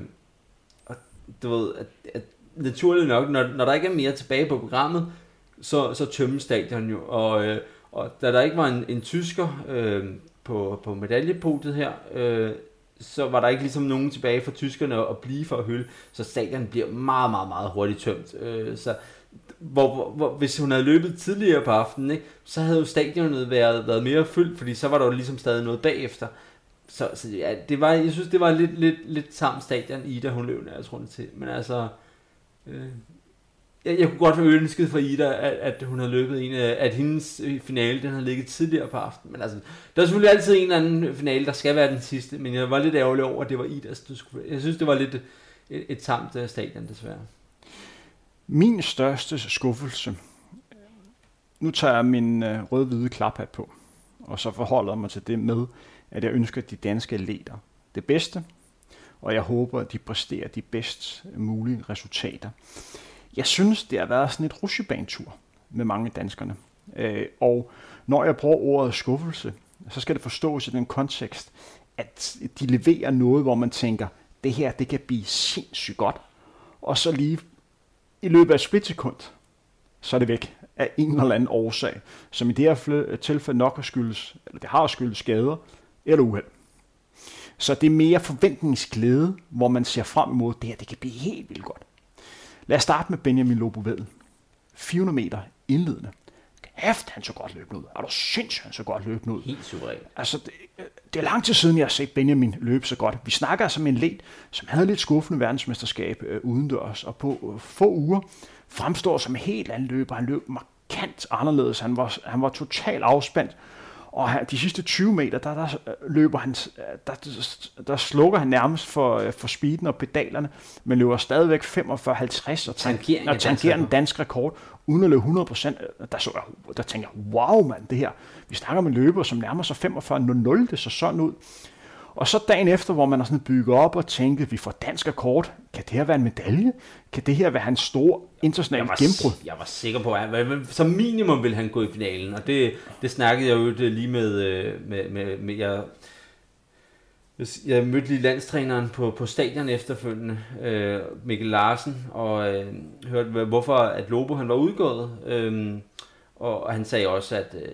og du ved, at, at naturligt nok, når, når der ikke er mere tilbage på programmet, så, så tømmes stadion jo. Og, øh, og da der ikke var en, en tysker øh, på, på medaljepodiet her, øh, så var der ikke ligesom nogen tilbage for tyskerne at blive for at hylde, så stadion bliver meget, meget, meget hurtigt tømt. Øh, så hvor, hvor, hvor, hvis hun havde løbet tidligere på aftenen, ikke, så havde jo stadionet været, været mere fyldt, fordi så var der jo ligesom stadig noget bagefter. Så, så ja, det var, jeg synes, det var lidt, lidt, lidt samt stadion Ida hun løb nærmest rundt til. Men altså, øh, jeg, jeg kunne godt have ønsket for Ida, at, at hun havde løbet en af, at hendes finale, den havde ligget tidligere på aftenen. Men altså, der er selvfølgelig altid en eller anden finale, der skal være den sidste, men jeg var lidt ærgerlig over, at det var Idas. Du skulle, jeg synes, det var lidt et, et tamt øh, stadion, desværre.
Min største skuffelse, nu tager jeg min øh, rød-hvide klaphat på, og så forholder jeg mig til det med, at jeg ønsker de danske atleter det bedste, og jeg håber, at de præsterer de bedst øh, mulige resultater. Jeg synes, det har været sådan et rusjebanetur med mange af danskerne. Øh, og når jeg bruger ordet skuffelse, så skal det forstås i den kontekst, at de leverer noget, hvor man tænker, det her, det kan blive sindssygt godt. Og så lige i løbet af et splitsekund, så er det væk af en eller anden årsag, som i det her tilfælde nok har skyldes, eller det har skyldes skader eller uheld. Så det er mere forventningsglæde, hvor man ser frem imod, det her det kan blive helt vildt godt. Lad os starte med Benjamin Lobo 400 meter indledende. Kæft, han så godt løbende ud. Er du sindssygt, han så godt løbende ud.
Helt suverænt.
Altså, det, det er lang tid siden, jeg har set Benjamin løbe så godt. Vi snakker altså med en led, som havde lidt skuffende verdensmesterskab øh, udendørs, og på øh, få uger fremstår som en helt anden løber. Han løb markant anderledes. Han var, han var totalt afspændt, og de sidste 20 meter, der, der løber han, der, der slukker han nærmest for, for speeden og pedalerne, men løber stadigvæk 45-50 og tangerer, og tangerer en dansk rekord, uden at løbe 100 Der, så jeg, der tænker jeg, wow mand, det her. Vi snakker om en løber, som nærmer sig 45-0, det så sådan ud. Og så dagen efter, hvor man har sådan bygget op og tænkt, vi får dansk rekord, kan det her være en medalje? Kan det her være hans store internationale gennembrud?
Jeg var sikker på, at som minimum vil han gå i finalen, og det, det snakkede jeg jo lige med, øh, med, med, med jeg, jeg mødte lige landstræneren på, på stadion efterfølgende, øh, Mikkel Larsen, og øh, hørte, hvorfor at Lobo han var udgået. Øh, og han sagde også, at, øh,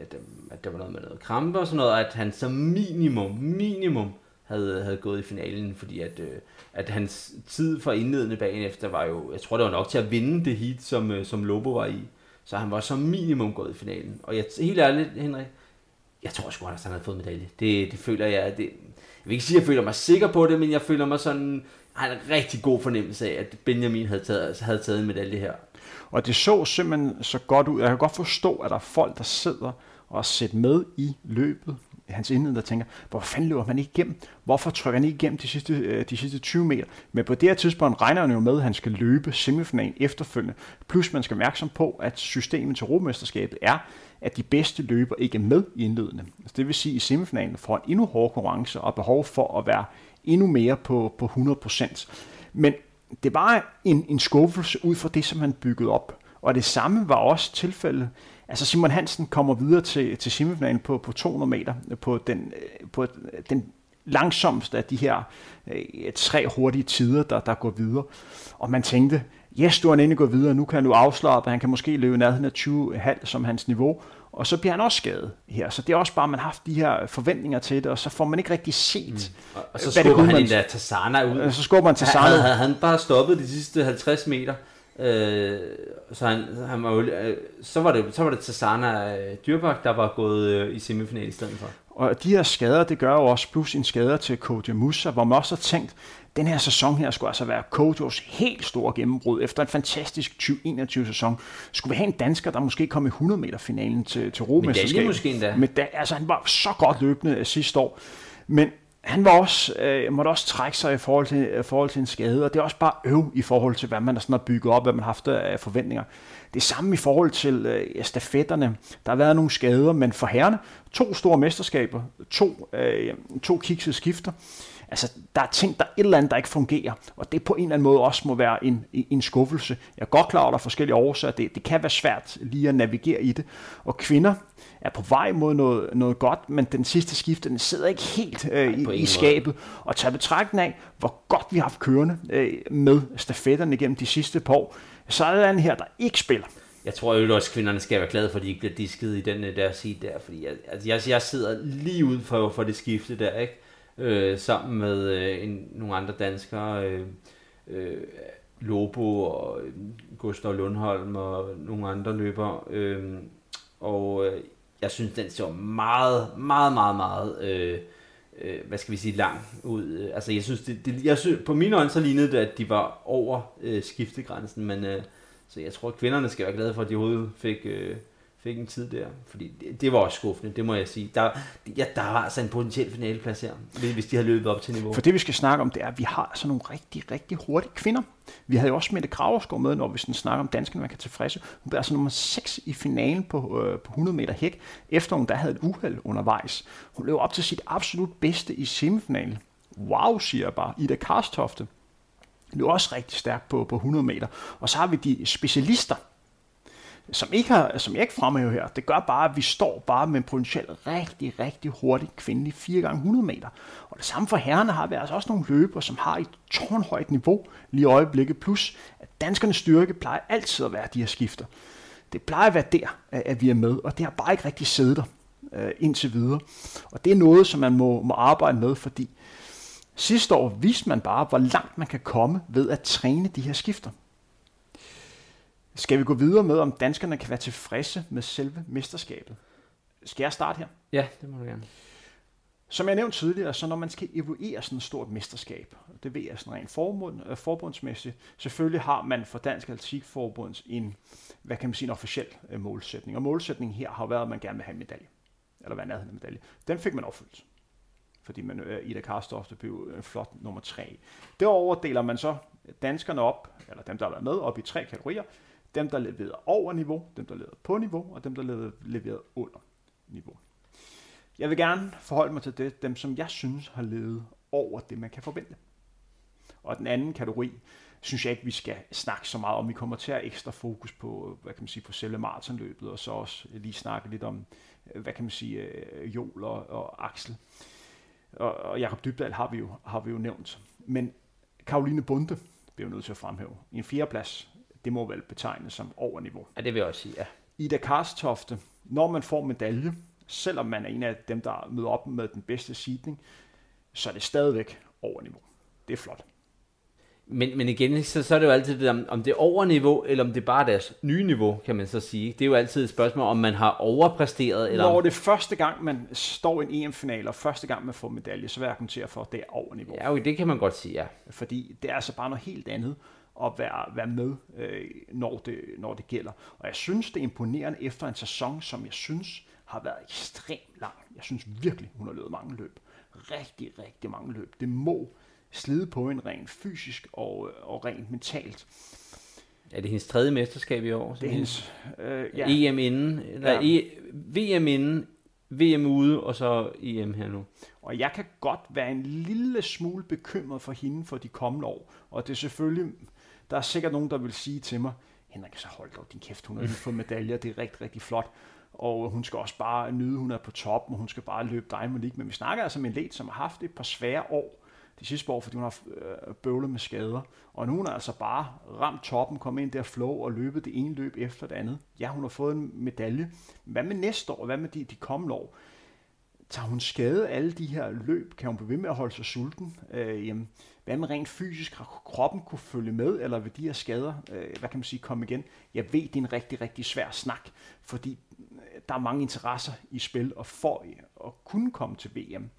at at der var noget med noget krampe og sådan noget, at han som minimum, minimum havde, havde gået i finalen, fordi at, øh, at hans tid for indledende bagen efter var jo, jeg tror det var nok til at vinde det heat, som, øh, som Lobo var i. Så han var som minimum gået i finalen. Og jeg, helt ærligt, Henrik, jeg tror sgu, at han havde fået medalje. Det, det føler jeg, det, vil ikke sige, at jeg føler mig sikker på det, men jeg føler mig sådan, har en rigtig god fornemmelse af, at Benjamin havde taget, altså, havde taget en medalje her.
Og det så simpelthen så godt ud. Jeg kan godt forstå, at der er folk, der sidder og sæt med i løbet. Hans indledning, der tænker, hvor fanden løber man ikke igennem? Hvorfor trykker han ikke igennem de sidste, øh, de sidste 20 meter? Men på det her tidspunkt regner han jo med, at han skal løbe semifinalen efterfølgende. Plus man skal være opmærksom på, at systemet til Europamesterskabet er, at de bedste løber ikke er med i indledende. Altså det vil sige, at i semifinalen får en endnu hårdere konkurrence og behov for at være endnu mere på, på 100%. Men det var en, en skuffelse ud fra det, som han byggede op. Og det samme var også tilfældet Altså Simon Hansen kommer videre til, til semifinalen på, på 200 meter, på den, øh, på den langsomste af de her øh, tre hurtige tider, der, der går videre. Og man tænkte, yes, du er endelig gået videre, nu kan han nu afslappe, han kan måske løbe nærheden af 20,5 som hans niveau, og så bliver han også skadet her. Så det er også bare, at man har haft de her forventninger til det, og så får man ikke rigtig set,
mm. Og så skubber han en der Tassana ud.
Så skubber man Tassana
ud. Havde han bare stoppet de sidste 50 meter, Øh, så, han, han var jo, øh, så var det så var det Tassana øh, Dyrbak, der var gået øh, i semifinal i stedet for.
Og de her skader, det gør jo også plus en skader til Koji Musa, hvor man også har tænkt, den her sæson her skulle altså være Kojos helt store gennembrud. Efter en fantastisk 2021-sæson skulle vi have en dansker, der måske kom i 100 meter finalen til, til Romesterskabet.
Medalje måske endda. Med,
altså han var så godt løbende sidste år. Men han var også, øh, måtte også trække sig i forhold, til, i forhold til en skade, og det er også bare øv i forhold til, hvad man har, sådan har bygget op, hvad man har haft af forventninger. Det er samme i forhold til øh, stafetterne. Der har været nogle skader, men for herrene, to store mesterskaber, to, øh, to kiksede skifter. Altså, der er ting, der er et eller andet, der ikke fungerer, og det på en eller anden måde også må være en, en skuffelse. Jeg er godt klar over, at der er forskellige årsager. Det, det kan være svært lige at navigere i det. Og kvinder, er på vej mod noget, noget godt, men den sidste skift, den sidder ikke helt øh, i, i skabet. Og tager betragtning af, hvor godt vi har haft kørende øh, med stafetterne gennem de sidste par år, så er der en her, der ikke spiller.
Jeg tror jo også, at kvinderne skal være glade for, at de ikke bliver disket i den øh, der side der, fordi jeg, altså, jeg, jeg sidder lige uden for, for det skifte der, ikke? Øh, sammen med øh, en, nogle andre danskere, øh, øh, Lobo og øh, Gustav Lundholm og nogle andre løbere. Øh, og øh, jeg synes, den så meget, meget, meget, meget, øh, øh, hvad skal vi sige, lang ud. Altså, jeg synes, det, det, jeg synes, på mine øjne så lignede det, at de var over øh, skiftegrænsen, men øh, Så jeg tror, at kvinderne skal være glade for, at de overhovedet fik, øh, fik en tid der. Fordi det, det var også skuffende, det må jeg sige. Der, ja, der var altså en potentiel finaleplads her, hvis hvis de havde løbet op til niveau.
For det vi skal snakke om, det er, at vi har altså nogle rigtig, rigtig hurtige kvinder. Vi havde jo også Mette Graversgaard med, når vi sådan snakker om danskerne, man kan tilfredse. Hun blev altså nummer 6 i finalen på, øh, på 100 meter hæk, efter hun der havde et uheld undervejs. Hun løb op til sit absolut bedste i semifinalen. Wow, siger jeg bare. Ida Karstofte løb også rigtig stærkt på, på 100 meter. Og så har vi de specialister, som, ikke har, som jeg ikke fremhæver her. Det gør bare, at vi står bare med en potentielt rigtig, rigtig hurtig kvindelig 4 gange 100 meter. Og det samme for herrerne har vi altså også nogle løber, som har et tårnhøjt niveau lige i øjeblikket. Plus, at danskernes styrke plejer altid at være de her skifter. Det plejer at være der, at vi er med, og det har bare ikke rigtig siddet der øh, indtil videre. Og det er noget, som man må, må arbejde med, fordi sidste år viste man bare, hvor langt man kan komme ved at træne de her skifter. Skal vi gå videre med, om danskerne kan være tilfredse med selve mesterskabet? Skal jeg starte her?
Ja, det må du gerne.
Som jeg nævnte tidligere, så når man skal evaluere sådan et stort mesterskab, det ved jeg sådan rent forbund, øh, forbundsmæssigt, selvfølgelig har man for Dansk Atletikforbund en, hvad kan man sige, en officiel øh, målsætning. Og målsætningen her har været, at man gerne vil have en medalje. Eller være nærheden af medalje. Den fik man opfyldt. Fordi man, øh, Ida Karstofte blev en flot nummer tre. Derover deler man så danskerne op, eller dem, der har været med, op i tre kategorier. Dem, der leverede over niveau, dem, der leverede på niveau, og dem, der leverede, under niveau. Jeg vil gerne forholde mig til det, dem, som jeg synes har levet over det, man kan forvente. Og den anden kategori, synes jeg ikke, vi skal snakke så meget om. Vi kommer til at have ekstra fokus på, hvad kan man sige, på selve maratonløbet, og så også lige snakke lidt om, hvad kan man sige, øh, Jol og, og Axel. Og, og Jakob Dybdal har vi, jo, har vi jo nævnt. Men Karoline Bunde bliver jo nødt til at fremhæve. I en fjerdeplads det må vel betegnes som over niveau.
Ja, det vil jeg også sige, ja.
Ida Karstofte, når man får medalje, selvom man er en af dem, der møder op med den bedste seedning, så er det stadigvæk over niveau. Det er flot.
Men, men igen, så, så er det jo altid det, om, om det er over niveau, eller om det er bare deres nye niveau, kan man så sige. Det er jo altid et spørgsmål, om man har overpræsteret. Eller
Når
om...
det er første gang, man står i en EM-final, og første gang, man får medalje, så vil jeg argumentere for, at det er over niveau.
Ja, okay, det kan man godt sige, ja.
Fordi det er altså bare noget helt andet at være, være med, øh, når, det, når det gælder. Og jeg synes, det er imponerende efter en sæson, som jeg synes har været ekstremt lang. Jeg synes virkelig, hun har løbet mange løb. Rigtig, rigtig mange løb. Det må slide på en rent fysisk og, og rent mentalt.
Er det hendes tredje mesterskab i år?
Det er hendes... Øh, ja.
EM inden, eller
Ja.
ja. e, VM inden, VM ude, og så EM her nu.
Og jeg kan godt være en lille smule bekymret for hende for de kommende år. Og det er selvfølgelig... Der er sikkert nogen, der vil sige til mig, Henrik, så hold dog din kæft, hun har lige fået medaljer, det er rigtig, rigtig flot. Og hun skal også bare nyde, hun er på toppen, og hun skal bare løbe Diamond League. Men vi snakker altså med en led, som har haft et par svære år de sidste år, fordi hun har øh, bøvlet med skader. Og nu er hun altså bare ramt toppen, kommet ind der flow og løbet det ene løb efter det andet. Ja, hun har fået en medalje. Hvad med næste år? Hvad med de, de kommende år? Tager hun skade alle de her løb? Kan hun blive ved med at holde sig sulten? Øh, jamen, hvad med rent fysisk? Har kroppen kunne følge med, eller vil de her skader, øh, hvad kan man sige, komme igen? Jeg ved, det er en rigtig, rigtig svær snak, fordi øh, der er mange interesser i spil, og for øh, at kunne komme til VM,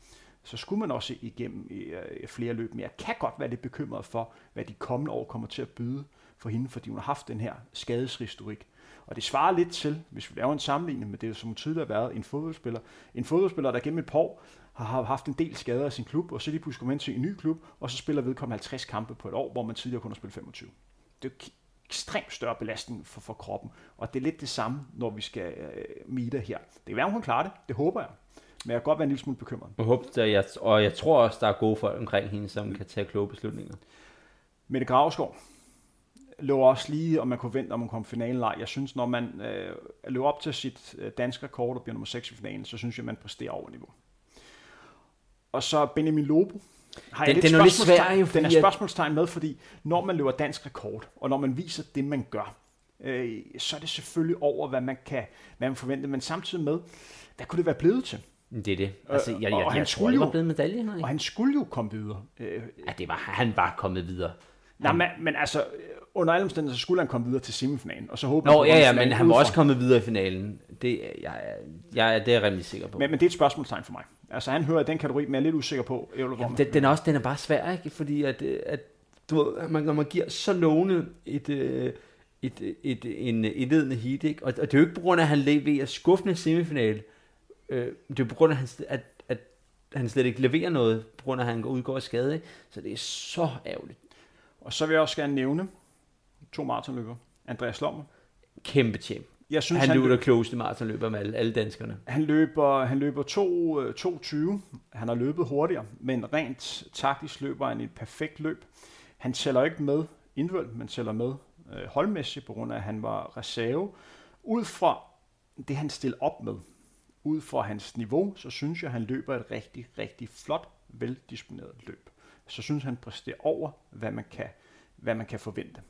så skulle man også igennem øh, flere løb. Men jeg kan godt være lidt bekymret for, hvad de kommende år kommer til at byde for hende, fordi hun har haft den her skadeshistorik. Og det svarer lidt til, hvis vi laver en sammenligning med det, som tidligere har været en fodboldspiller. En fodboldspiller, der gennem et par år har haft en del skader af sin klub, og så lige pludselig kommer ind til en ny klub, og så spiller vedkommende 50 kampe på et år, hvor man tidligere kun har spillet 25. Det er ekstremt større belastning for, for kroppen, og det er lidt det samme, når vi skal øh, mide her. Det kan være, hun klarer det, det håber jeg. Men jeg kan godt være en lille smule bekymret.
Jeg håber, der, jeg, og jeg tror også, der er gode folk omkring hende, som kan tage kloge beslutninger.
Mette Gravskov løber også lige, om man kunne vente, om hun kom finalen Jeg synes, når man øh, løber op til sit øh, danske rekord og bliver nummer 6 i finalen, så synes jeg, man præsterer over niveau. Og så Benjamin Lobo. Har
Den-
jeg
den er jo lidt svær, jo,
Den er spørgsmålstegn med, fordi når man løber dansk rekord, og når man viser det, man gør, øh, så er det selvfølgelig over, hvad man kan hvad man forvente, men samtidig med, hvad kunne det være blevet til?
Det er det. Altså, jeg, jeg,
og
jeg,
han
jeg tror, det var
jo-
blevet medalje, Henrik.
Og han skulle jo komme videre. Øh,
Ja, det var, han var kommet videre.
Nej, men, men altså, under alle omstændigheder, så skulle han komme videre til semifinalen, og så håber
Nå,
han,
ja, ja, men han var også kommet videre i finalen. Det, jeg, jeg, er- det er jeg rimelig sikker på.
Men, men det er et spørgsmålstegn for mig. Altså, han hører i den kategori, men jeg er lidt usikker på,
Jamen, den, den, er også, den er bare svær, ikke? Fordi at, øh, at du ved, man, når man giver så lovende et, øh, et, et, en indledende heat, ikke? Og, og det er jo ikke på grund af, at han leverer skuffende semifinale. Øh, det er på grund af, at, at, at han slet ikke leverer noget, på grund af, at han udgår af skade. Ikke? Så det er så ærgerligt.
Og så vil jeg også gerne nævne to maratonløbere. Andreas Lommer.
Kæmpe champ.
Jeg synes,
han,
han
løber klogeste maratonløber med alle, alle danskerne.
Han løber, han løber 2.20. Øh, han har løbet hurtigere, men rent taktisk løber han et perfekt løb. Han tæller ikke med individuelt, men tæller med øh, holdmæssigt, på grund af, at han var reserve. Ud fra det, han stiller op med, ud fra hans niveau, så synes jeg, at han løber et rigtig, rigtig flot, veldisponeret løb. Så synes han præsterer over, hvad man kan, hvad man kan forvente.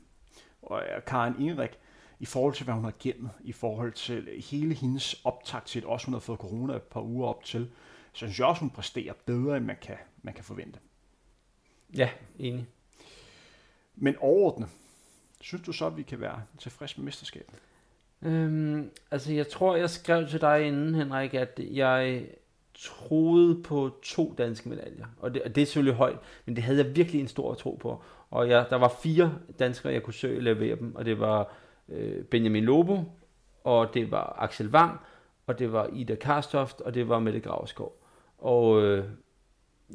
Og øh, Karen Ingerik, i forhold til, hvad hun har gennem, i forhold til hele hendes optakt til, også hun har fået corona et par uger op til, så synes jeg også, hun præsterer bedre, end man kan, man kan forvente.
Ja, enig.
Men overordnet, synes du så, at vi kan være tilfredse med mesterskabet?
Øhm, altså, jeg tror, jeg skrev til dig inden, Henrik, at jeg troede på to danske medaljer. Og det, og det er selvfølgelig højt, men det havde jeg virkelig en stor tro på. Og jeg, der var fire danskere, jeg kunne søge levere dem, og det var øh, Benjamin Lobo, og det var Axel Wang, og det var Ida Karstoft, og det var Mette Gravskov. Og øh,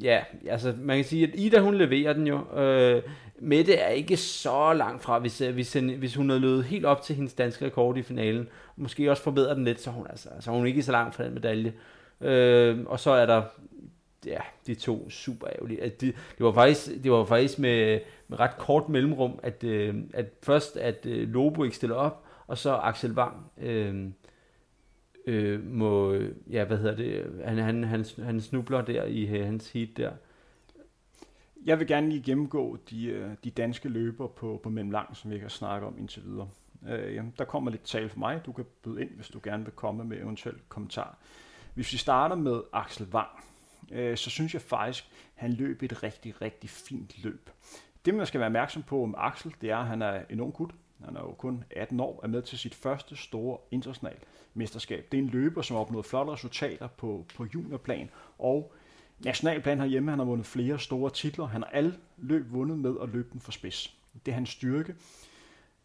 ja, altså man kan sige, at Ida hun leverer den jo. Øh, Mette er ikke så langt fra, hvis, øh, hvis, hvis hun havde løbet helt op til hendes danske rekord i finalen, måske også forbedret den lidt, så hun, altså, så hun er ikke så langt fra den medalje. Øh, og så er der ja, de to super ærgerlige. At det, det, var faktisk, det var faktisk med, med ret kort mellemrum, at, øh, at først at øh, Lobo ikke stiller op, og så Axel Wang øh, øh, må, ja, hvad hedder det, han, han, han, han snubler der i øh, hans heat der.
Jeg vil gerne lige gennemgå de, øh, de danske løber på, på mellemlang, som vi kan snakke om indtil videre. Øh, jamen, der kommer lidt tal for mig. Du kan byde ind, hvis du gerne vil komme med eventuelt kommentar. Hvis vi starter med Axel Wang, øh, så synes jeg faktisk, han løb et rigtig, rigtig fint løb. Det, man skal være opmærksom på om Axel, det er, at han er en ung gut. Han er jo kun 18 år, er med til sit første store internationale mesterskab. Det er en løber, som har opnået flotte resultater på, på juniorplan og nationalplan herhjemme. Han har vundet flere store titler. Han har alle løb vundet med at løbe den for spids. Det er hans styrke.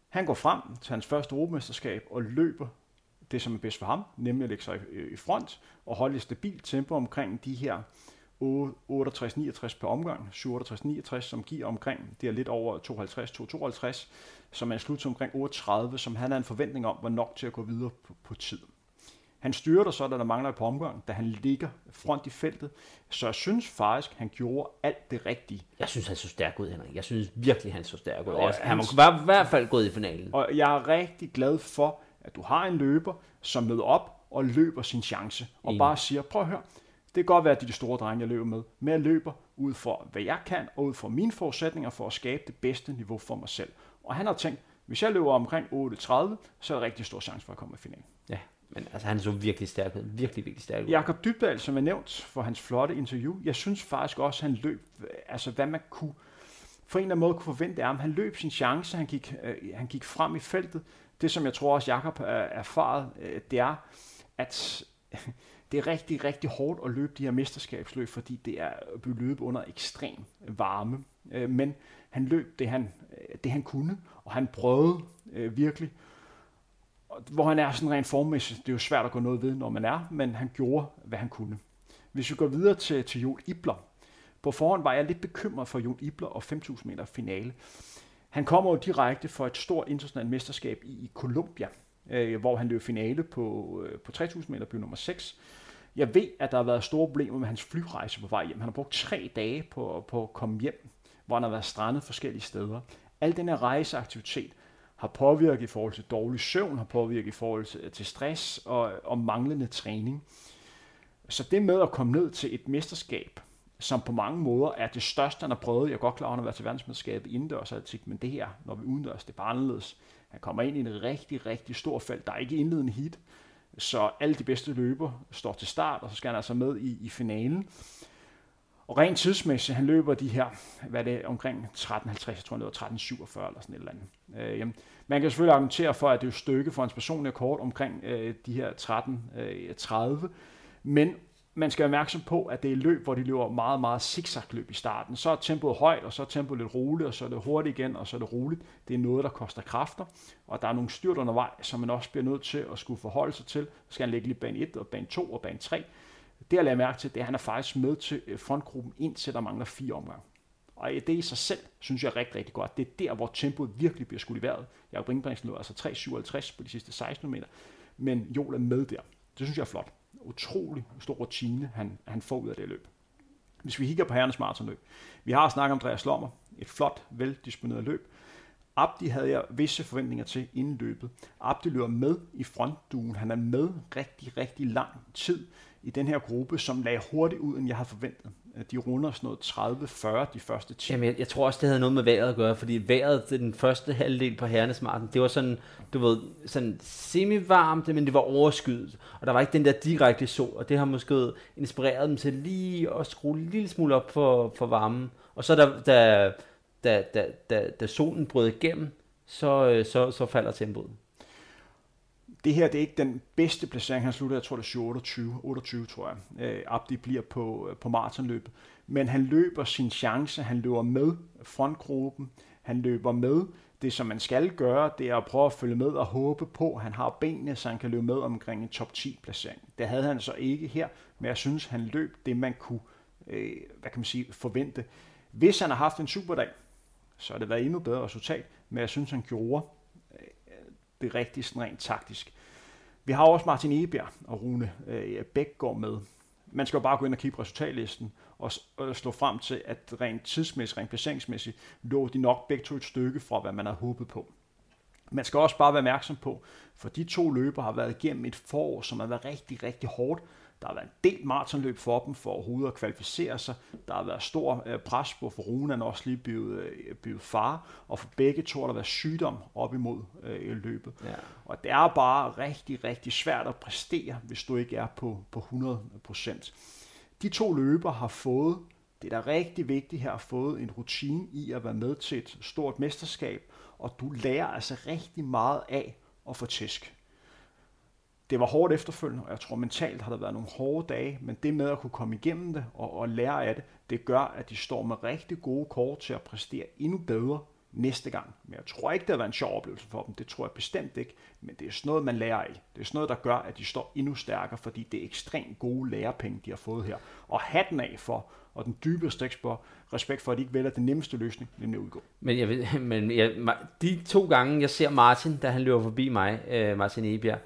Han går frem til hans første europamesterskab og løber det, som er bedst for ham, nemlig at lægge sig i front og holde et stabilt tempo omkring de her 68-69 per omgang, 67-69, som giver omkring, det er lidt over 52-52, som er en slut omkring 38, som han har en forventning om var nok til at gå videre på, på tid. Han styrter så, da der mangler et par omgang, da han ligger front i feltet. Så jeg synes faktisk, han gjorde alt det rigtige.
Jeg synes, han så stærk ud, Henrik. Jeg synes virkelig, han så stærk ud. Og han var i hvert fald gået i finalen.
Og jeg er rigtig glad for, at du har en løber, som møder op og løber sin chance. Og Enig. bare siger, prøv at høre, det kan godt være, at de, de store drenge, jeg løber med, men jeg løber ud for, hvad jeg kan, og ud fra mine forudsætninger for at skabe det bedste niveau for mig selv. Og han har tænkt, hvis jeg løber omkring 8.30, så er der rigtig stor chance for at komme i finalen.
Ja, men altså, han så virkelig stærk ud. Virkelig, virkelig stærk ud.
Jakob Dybdahl, som er nævnt for hans flotte interview, jeg synes faktisk også, at han løb, altså hvad man kunne, for en eller anden måde kunne forvente, er, at han løb sin chance, han gik, øh, han gik frem i feltet. Det, som jeg tror også Jakob er erfaret, øh, det er, at det er rigtig, rigtig hårdt at løbe de her mesterskabsløb, fordi det er blevet løbet under ekstrem varme. Øh, men han løb det han, det, han kunne, og han prøvede virkelig. Hvor han er sådan rent formmæssigt, det er jo svært at gå noget ved, når man er, men han gjorde, hvad han kunne. Hvis vi går videre til, til Joel Ibler. På forhånd var jeg lidt bekymret for Jon Ibler og 5.000 meter finale. Han kommer jo direkte for et stort internationalt mesterskab i, i Colombia, øh, hvor han løb finale på, øh, på 3.000 meter, blev nummer 6. Jeg ved, at der har været store problemer med hans flyrejse på vej hjem. Han har brugt tre dage på, på at komme hjem, hvor han har været strandet forskellige steder. Al den her rejseaktivitet har påvirket i forhold til dårlig søvn, har påvirket i forhold til, til stress og, og manglende træning. Så det med at komme ned til et mesterskab, som på mange måder er det største, han har prøvet. Jeg er godt klar, at han har været til verdensmesterskabet indendørs atletik, men det her, når vi udendørs, det er bare anderledes. Han kommer ind i en rigtig, rigtig stor felt. Der er ikke indledende hit, så alle de bedste løber står til start, og så skal han altså med i, i finalen. Og rent tidsmæssigt, han løber de her, hvad er det, omkring 13.50, jeg tror det var 13.47 eller sådan et eller andet. Øh, jamen, man kan selvfølgelig argumentere for, at det er et stykke for hans personlige kort omkring øh, de her 13.30, øh, men man skal være opmærksom på, at det er løb, hvor de løber meget, meget zigzag-løb i starten. Så er tempoet højt, og så er tempoet lidt roligt, og så er det hurtigt igen, og så er det roligt. Det er noget, der koster kræfter, og der er nogle styrt undervejs, som man også bliver nødt til at skulle forholde sig til. Så skal han ligge lige bane 1, og bane 2 og bane 3. Det jeg lader mærke til, det er, at han er faktisk med til øh, frontgruppen, indtil der mangler fire omgange. Og det i sig selv, synes jeg er rigtig, rigtig godt. Det er der, hvor tempoet virkelig bliver skudt i vejret. Jeg har Brinkbrings nu altså 3.57 på de sidste 16 meter, men Joel er med der. Det synes jeg er flot. Utrolig stor rutine, han, han får ud af det løb. Hvis vi kigger på herrenes maratonløb. Vi har snakket om Andreas Lommer. Et flot, veldisponeret løb. Abdi havde jeg visse forventninger til inden løbet. Abdi løber med i frontduen. Han er med rigtig, rigtig lang tid i den her gruppe, som lagde hurtigt ud, end jeg havde forventet. De runder sådan noget 30-40 de første 10.
Jamen, jeg, jeg tror også, det havde noget med vejret at gøre, fordi vejret den første halvdel på herrenes det var sådan, du ved, sådan semi-varmt, men det var overskyet, og der var ikke den der direkte sol, og det har måske inspireret dem til lige at skrue en lille smule op for, for varmen. Og så da, da, da, da, da, da solen brød igennem, så, øh, så, så falder tempoet
det her det er ikke den bedste placering. Han slutter, jeg tror det er 28, 28 tror jeg, øh, Abdi bliver på, øh, på maratonløbet. Men han løber sin chance, han løber med frontgruppen, han løber med det, som man skal gøre, det er at prøve at følge med og håbe på, at han har benene, så han kan løbe med omkring en top 10 placering. Det havde han så ikke her, men jeg synes, han løb det, man kunne øh, hvad kan man sige, forvente. Hvis han har haft en superdag, så har det været endnu bedre resultat, men jeg synes, han gjorde det rigtige sådan rent taktisk. Vi har også Martin Ebjerg og Rune øh, Bæk går med. Man skal jo bare gå ind og kigge på resultatlisten og, og slå frem til, at rent tidsmæssigt, rent placeringsmæssigt, lå de nok begge to et stykke fra, hvad man havde håbet på. Man skal også bare være opmærksom på, for de to løber har været igennem et forår, som har været rigtig, rigtig hårdt, der har været en del maratonløb for dem for overhovedet at kvalificere sig. Der har været stor øh, pres på, for Rune er også lige blevet, øh, blevet far, og for begge to har der været sygdom op imod øh, løbet. Ja. Og det er bare rigtig, rigtig svært at præstere, hvis du ikke er på, på 100%. De to løber har fået, det er da rigtig vigtigt her, har fået en rutine i at være med til et stort mesterskab, og du lærer altså rigtig meget af at få tæsk det var hårdt efterfølgende, og jeg tror mentalt har der været nogle hårde dage, men det med at kunne komme igennem det og, og lære af det, det gør, at de står med rigtig gode kort til at præstere endnu bedre næste gang. Men jeg tror ikke, det har været en sjov oplevelse for dem. Det tror jeg bestemt ikke. Men det er sådan noget, man lærer af. Det er sådan noget, der gør, at de står endnu stærkere, fordi det er ekstremt gode lærepenge, de har fået her. Og hatten af for, og den dybe respekt for, at de ikke vælger den nemmeste løsning, nemlig at udgå.
Men, jeg ved, men jeg, de to gange, jeg ser Martin, da han løber forbi mig, øh, Martin Ebjerg,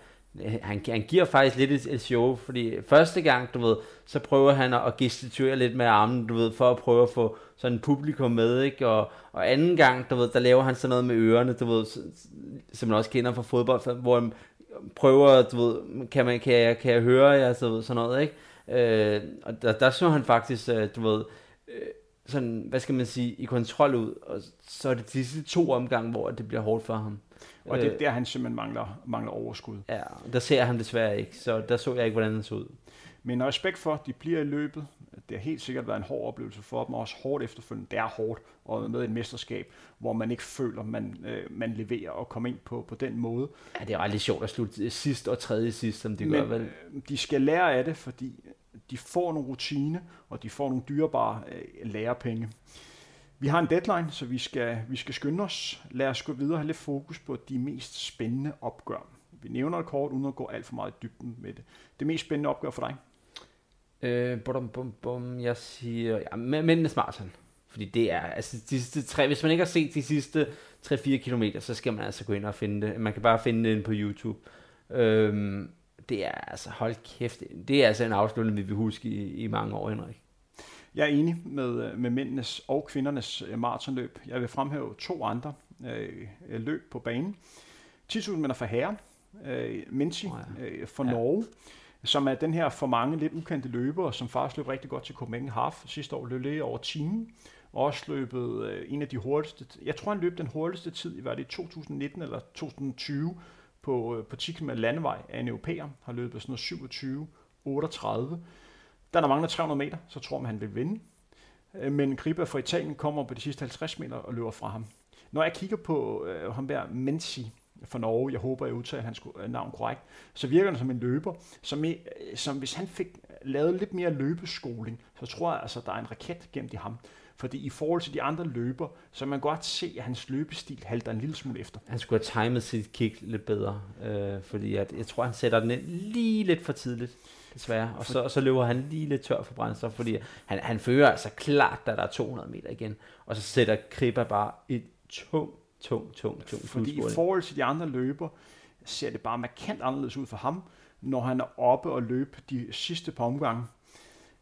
han, han giver faktisk lidt et, et show, fordi første gang, du ved, så prøver han at gestikulere lidt med armen, du ved, for at prøve at få sådan en publikum med, ikke? Og, og anden gang, du ved, der laver han sådan noget med ørerne, du ved, som man også kender fra fodbold, hvor han prøver, du ved, kan, man, kan, jeg, kan jeg høre jer, så ved, sådan noget, ikke? Øh, og der, der så han faktisk, øh, du ved, øh, sådan, hvad skal man sige, i kontrol ud, og så er det de sidste to omgange, hvor det bliver hårdt for ham.
Og det er øh, der, han simpelthen mangler, mangler overskud.
Ja, der ser han desværre ikke, så der så jeg ikke, hvordan han så ud.
Men respekt for, at de bliver i løbet. Det har helt sikkert været en hård oplevelse for dem, og også hårdt efterfølgende. Det er hårdt at med et mesterskab, hvor man ikke føler, man, øh, man leverer og kommer ind på, på den måde.
Ja, det er rigtig sjovt at slutte sidst og tredje sidst, som de Men, gør vel. Øh,
de skal lære af det, fordi de får nogle rutine, og de får nogle dyrebare øh, lærepenge. Vi har en deadline, så vi skal, vi skal skynde os. Lad os gå videre og have lidt fokus på de mest spændende opgør. Vi nævner det kort, uden at gå alt for meget i dybden med det. Det mest spændende opgør for dig?
Øh, bum, bum, bum, jeg siger, ja, mændene marathon. Fordi det er, altså de sidste tre, hvis man ikke har set de sidste 3-4 km, så skal man altså gå ind og finde det. Man kan bare finde det på YouTube. Øhm, det er altså, hold kæft, det er altså en afslutning, vi vil huske i, i mange år, Henrik.
Jeg er enig med, med mændenes og kvindernes øh, maratonløb. Jeg vil fremhæve to andre øh, løb på banen. 10.000 meter for herre, øh, Minci oh ja. øh, for ja. Norge, som er den her for mange lidt ukendte løber, som faktisk løb rigtig godt til Copenhagen Half. Sidste år løb det over timen, og også løbet øh, en af de hurtigste, jeg tror han løb den hurtigste tid, var det i 2019 eller 2020, på, øh, på 10 km landevej af en europæer, har løbet sådan noget 27 38. Der er mange 300 meter, så tror man, han vil vinde. Øh, men Griba fra Italien kommer på de sidste 50 meter og løber fra ham. Når jeg kigger på øh, ham der Menzi fra Norge, jeg håber, jeg udtaler hans navn korrekt, så virker han som en løber, som, øh, som hvis han fik lavet lidt mere løbeskoling, så tror jeg altså, der er en raket gemt i ham. Fordi i forhold til de andre løber, så man godt se, at hans løbestil halter en lille smule efter.
Han skulle have timet sit kick lidt bedre, øh, fordi at, jeg tror, han sætter den ind lige lidt for tidligt, desværre. Og så, og så løber han lige lidt tør for brændstof, fordi han, han fører altså klart, da der er 200 meter igen. Og så sætter Kripa bare et tung, tung, tung, tung
Fordi i forhold til de andre løber, ser det bare markant anderledes ud for ham, når han er oppe og løbe de sidste par omgange.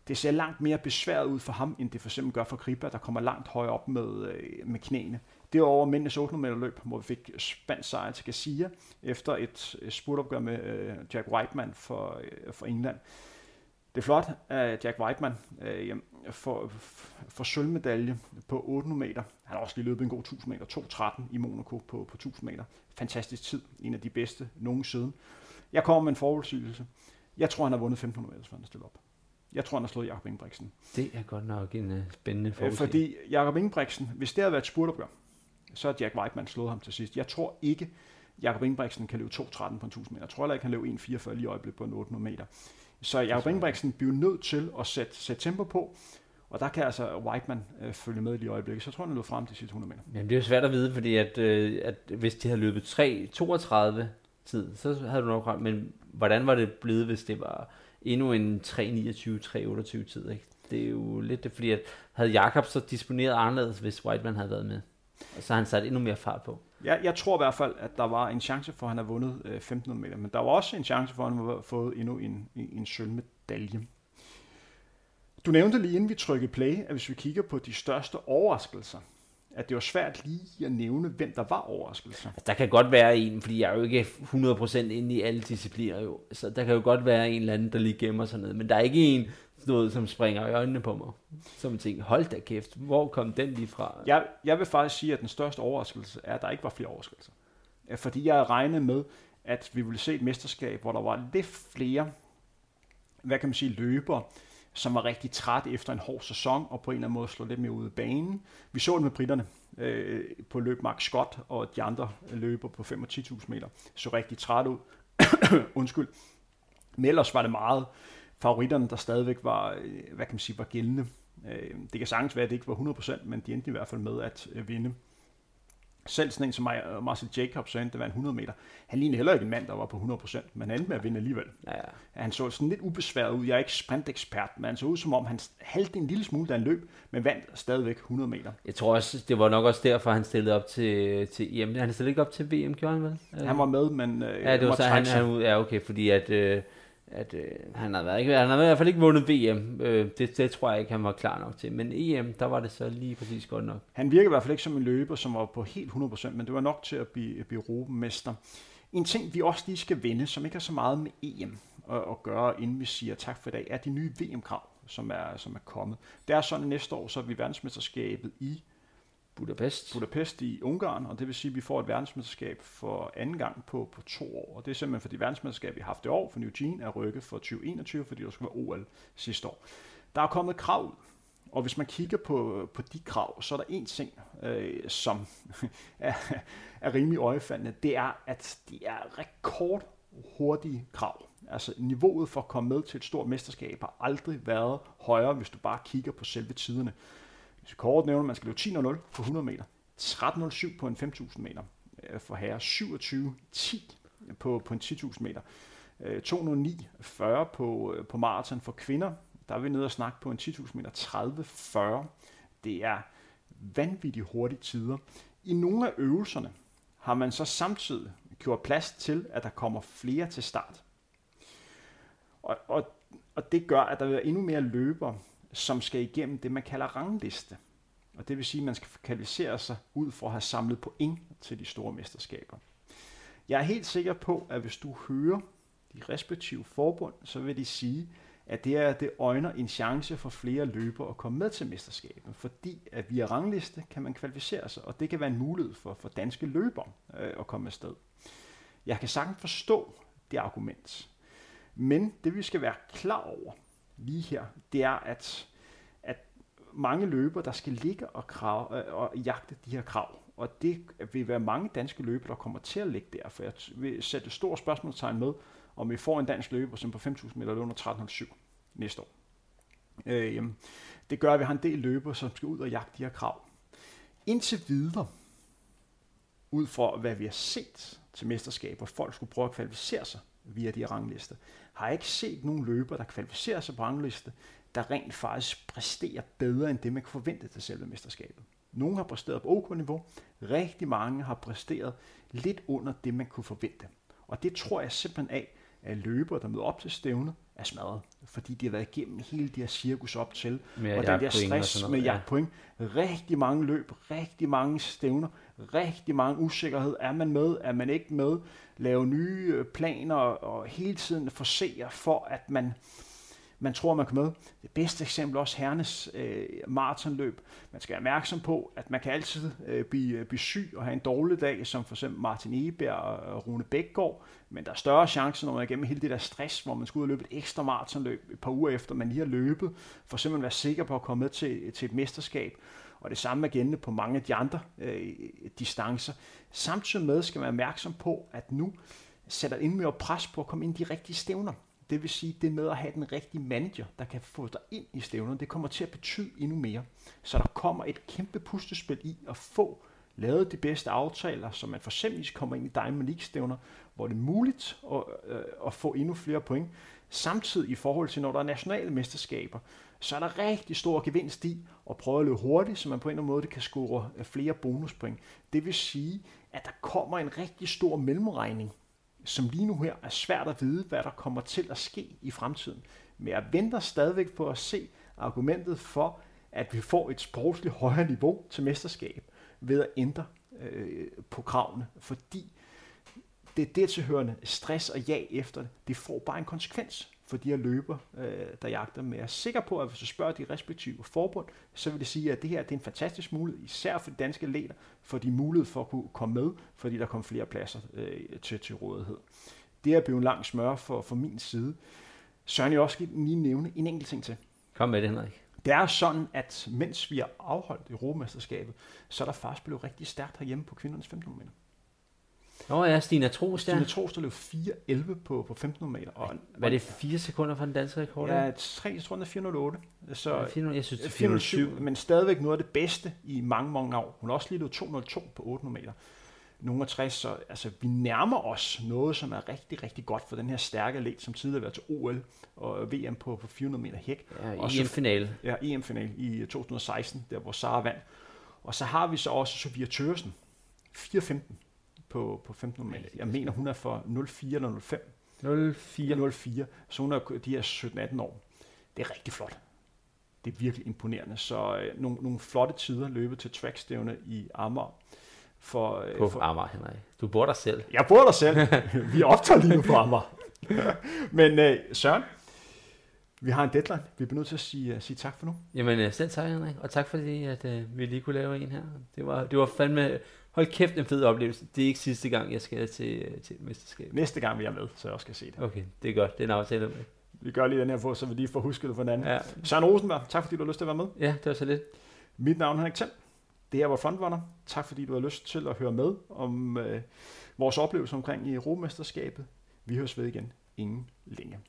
Det ser langt mere besværet ud for ham, end det for eksempel gør for Kripa, der kommer langt højere op med, øh, med knæene. Det var over mændenes 800 meter løb, hvor vi fik spansk sejr til Garcia, efter et spurtopgør med øh, Jack Whiteman for, øh, for England. Det er flot, at Jack Whiteman øh, får, får sølvmedalje på 800 meter. Han har også lige løbet en god 1000 meter, 2.13 i Monaco på, på 1000 meter. Fantastisk tid, en af de bedste nogensinde. Jeg kommer med en forudsigelse. Jeg tror, han har vundet 1500 meter, så han stiller op. Jeg tror, han har slået Jakob Ingebrigtsen.
Det er godt nok en uh, spændende
Øh,
forudsigelse.
Fordi Jakob Ingebrigtsen, hvis det havde været et spurtopgør, så har Jack Whiteman slået ham til sidst. Jeg tror ikke, Jakob Ingebrigtsen kan løbe 2.13 på en 1000 meter. Jeg tror heller ikke, han løb 1.44 lige i øjeblikket på en 800 meter. Så Jakob Ingebrigtsen bliver nødt til at sætte, sætte tempo på, og der kan altså Whiteman øh, følge med lige i øjeblikket. Så tror jeg, han løber frem til sidste 100 meter.
Men det er jo svært at vide, fordi at, øh, at hvis de havde løbet 3.32 tid, så havde du nok ret. Men hvordan var det blevet, hvis det var endnu en 3.29-3.28 tid? Ikke? Det er jo lidt det, fordi at havde Jakob så disponeret anderledes, hvis Whiteman havde været med. Og så har han sat endnu mere fart på.
Jeg, jeg tror i hvert fald, at der var en chance for, at han har vundet øh, 1500 meter, men der var også en chance for, at han har fået endnu en, en, en sølvmedalje. Du nævnte lige inden vi trykkede play, at hvis vi kigger på de største overraskelser, at det var svært lige at nævne, hvem der var overraskelser.
Altså, der kan godt være en, fordi jeg er jo ikke 100% inde i alle discipliner jo. Så der kan jo godt være en eller anden, der lige gemmer sig ned. Men der er ikke en, noget, som springer i øjnene på mig. Som ting, tænker, hold da kæft, hvor kom den lige fra?
Jeg, jeg vil faktisk sige, at den største overraskelse er, at der ikke var flere overraskelser. Fordi jeg regnede med, at vi ville se et mesterskab, hvor der var lidt flere, hvad kan man sige, løbere, som var rigtig træt efter en hård sæson, og på en eller anden måde slå lidt mere ud af banen. Vi så det med britterne øh, på løb Mark Scott, og de andre løber på 5 og 10.000 meter. Så rigtig træt ud. Undskyld. Men ellers var det meget favoritterne, der stadigvæk var, øh, hvad kan man sige, var gældende. Øh, Det kan sagtens være, at det ikke var 100%, men de endte i hvert fald med at øh, vinde. Selv sådan en som Marcel Jacobs, endte det var en 100 meter. Han lignede heller ikke en mand, der var på 100%, men han endte med at vinde alligevel.
Ja, ja.
Han så sådan lidt ubesværet ud. Jeg er ikke sprintekspert, men han så ud som om, han halte en lille smule, da han løb, men vandt stadigvæk 100 meter.
Jeg tror også, det var nok også derfor, han stillede op til, til EM. Han stillede ikke op til VM, gjorde han vel?
Han var med, men øh,
Ja, det var så han, han, ja, okay, fordi at, øh, at øh, han, har været, ikke, han har i hvert fald ikke vundet VM. Øh, det, det tror jeg ikke, han var klar nok til. Men EM, der var det så lige præcis godt nok.
Han virker i hvert fald ikke som en løber, som var på helt 100%, men det var nok til at blive, blive europamester. En ting, vi også lige skal vende, som ikke har så meget med EM at, at gøre, inden vi siger tak for i dag, er de nye VM-krav, som er, som er kommet. Det er sådan, at næste år, så er vi verdensmesterskabet i
Budapest.
Budapest i Ungarn, og det vil sige, at vi får et verdensmesterskab for anden gang på, på to år. Og det er simpelthen fordi verdensmesterskabet, vi har haft det år, for New Jean, er rykket for 2021, fordi der skulle være OL sidste år. Der er kommet krav ud, og hvis man kigger på, på de krav, så er der en ting, øh, som er, er rimelig øjefaldende. Det er, at det er rekordhurtige krav. Altså niveauet for at komme med til et stort mesterskab har aldrig været højere, hvis du bare kigger på selve tiderne. Hvis vi kort nævner, at man skal løbe 10.00 på 100 meter, 13.07 på en 5.000 meter øh, for herre 27.10 på, på en 10.000 meter, øh, 209.40 på, øh, på maraton for kvinder, der er vi nede og snakke på en 10.000 meter, 30.40. Det er vanvittigt hurtige tider. I nogle af øvelserne har man så samtidig gjort plads til, at der kommer flere til start. Og, og, og det gør, at der vil være endnu mere løbere, som skal igennem det, man kalder rangliste. Og det vil sige, at man skal kvalificere sig ud for at have samlet point til de store mesterskaber. Jeg er helt sikker på, at hvis du hører de respektive forbund, så vil de sige, at det er det øjner en chance for flere løbere at komme med til mesterskabet, fordi at via rangliste kan man kvalificere sig, og det kan være en mulighed for, for danske løbere øh, at komme afsted. Jeg kan sagtens forstå det argument, men det vi skal være klar over lige her, det er, at, at mange løbere, der skal ligge og, krav, øh, og jagte de her krav, og det vil være mange danske løbere, der kommer til at ligge der, for jeg vil sætte et stort spørgsmålstegn med, om vi får en dansk løber, som på 5.000 meter løber under 13.07. næste år. Øh, det gør, at vi har en del løbere, som skal ud og jagte de her krav. Indtil videre, ud fra hvad vi har set til mesterskaber, folk skulle prøve at kvalificere sig via de her ranglister, har jeg ikke set nogen løber, der kvalificerer sig på rangliste, der rent faktisk præsterer bedre end det, man kan forvente til selve mesterskabet. Nogle har præsteret på OK-niveau, rigtig mange har præsteret lidt under det, man kunne forvente. Og det tror jeg simpelthen af, at løbere, der møder op til stævnet, er smadret. Fordi de har været igennem hele det her cirkus op til.
Med
og den der
og
stress med
noget, ja.
jagtpoint. Rigtig mange løb, rigtig mange stævner, rigtig mange usikkerhed. Er man med, er man ikke med? Lave nye øh, planer og hele tiden forsere for, at man, man tror, man kan med. Det bedste eksempel er også Hernes øh, maratonløb. Man skal være opmærksom på, at man kan altid øh, blive, øh, blive syg og have en dårlig dag, som for eksempel Martin Egeberg og Rune Bækgaard. Men der er større chance, når man er igennem hele det der stress, hvor man skal ud og løbe et ekstra maratonløb et par uger efter, man lige har løbet, for simpelthen at være sikker på at komme med til, til et mesterskab. Og det samme er gældende på mange af de andre øh, distancer. Samtidig med skal man være opmærksom på, at nu sætter ind mere pres på at komme ind i de rigtige stævner. Det vil sige, det med at have den rigtige manager, der kan få dig ind i stævnerne, det kommer til at betyde endnu mere. Så der kommer et kæmpe pustespil i at få lavet de bedste aftaler, så man for eksempel kommer ind i Diamond League-stævner, hvor det er muligt at, øh, at få endnu flere point. Samtidig i forhold til, når der er nationale mesterskaber, så er der rigtig stor gevinst i at prøve at løbe hurtigt, så man på en eller anden måde kan score øh, flere bonuspoint. Det vil sige, at der kommer en rigtig stor mellemregning, som lige nu her er svært at vide, hvad der kommer til at ske i fremtiden. Men jeg venter stadigvæk på at se argumentet for, at vi får et sportsligt højere niveau til mesterskab ved at ændre øh, på kravene, fordi det dertilhørende stress og jag efter det, det får bare en konsekvens for de her løber, øh, der jagter med. Jeg er sikker på, at hvis du spørger de respektive forbund, så vil det sige, at det her det er en fantastisk mulighed, især for de danske atleter, for de mulighed for at kunne komme med, fordi der kommer flere pladser øh, til, til rådighed. Det er blevet en lang smør for, for min side. Søren, jeg også lige nævne en enkelt ting til.
Kom med det, Henrik.
Det er sådan, at mens vi har afholdt Europamesterskabet, så er der faktisk blevet rigtig stærkt herhjemme på kvindernes 15 meter.
Nå ja, Stina Trost, ja.
Trost, der løb 4.11 på, på 15 meter. Og,
Hvad er det, fire sekunder fra den danske rekord?
Ja, 3, jeg tror, den er 408. Så
Ja, 400, jeg synes, det er
407,
407.
men stadigvæk noget af det bedste i mange, mange år. Hun har også lige løbet 202 på 800 meter. Nogle af 60, så altså, vi nærmer os noget, som er rigtig, rigtig godt for den her stærke atlet, som tidligere har været til OL og VM på, på 400 meter hæk.
Ja,
Og
i
så-
en finale.
Ja, EM-final i 2016, der hvor Sara vandt. Og så har vi så også Sofia Tøresen, 4.15 på, på 1500 meter. Jeg mener, hun er for 04 eller 05.
04.
04, så hun er de her 17-18 år. Det er rigtig flot. Det er virkelig imponerende. Så øh, nogle, nogle flotte tider løbet til trackstævne i Amager. For, øh,
På
for,
Amager, Henrik. Du bor der selv.
jeg bor der selv. vi optager lige nu på Amager. Men øh, Søren, vi har en deadline. Vi bliver nødt til at sige, uh, sige tak for nu.
Jamen øh, selv tak, Henrik. Og tak fordi, at øh, vi lige kunne lave en her. Det var, det var fandme... Hold kæft, en fed oplevelse. Det er ikke sidste gang, jeg skal til, øh, til et mesterskab.
Næste gang vi er med, så jeg også skal se det.
Okay, det er godt. Det er en aftale med.
Vi gør lige den her på, så vi lige får husket det for hinanden.
Ja,
Søren Rosenberg, tak fordi du har lyst til at være med.
ja, det var så lidt.
Mit navn er Henrik Thiem. Det her var Frontrunner. Tak fordi du har lyst til at høre med om øh, vores oplevelse omkring i Europamesterskabet. Vi høres ved igen inden længe.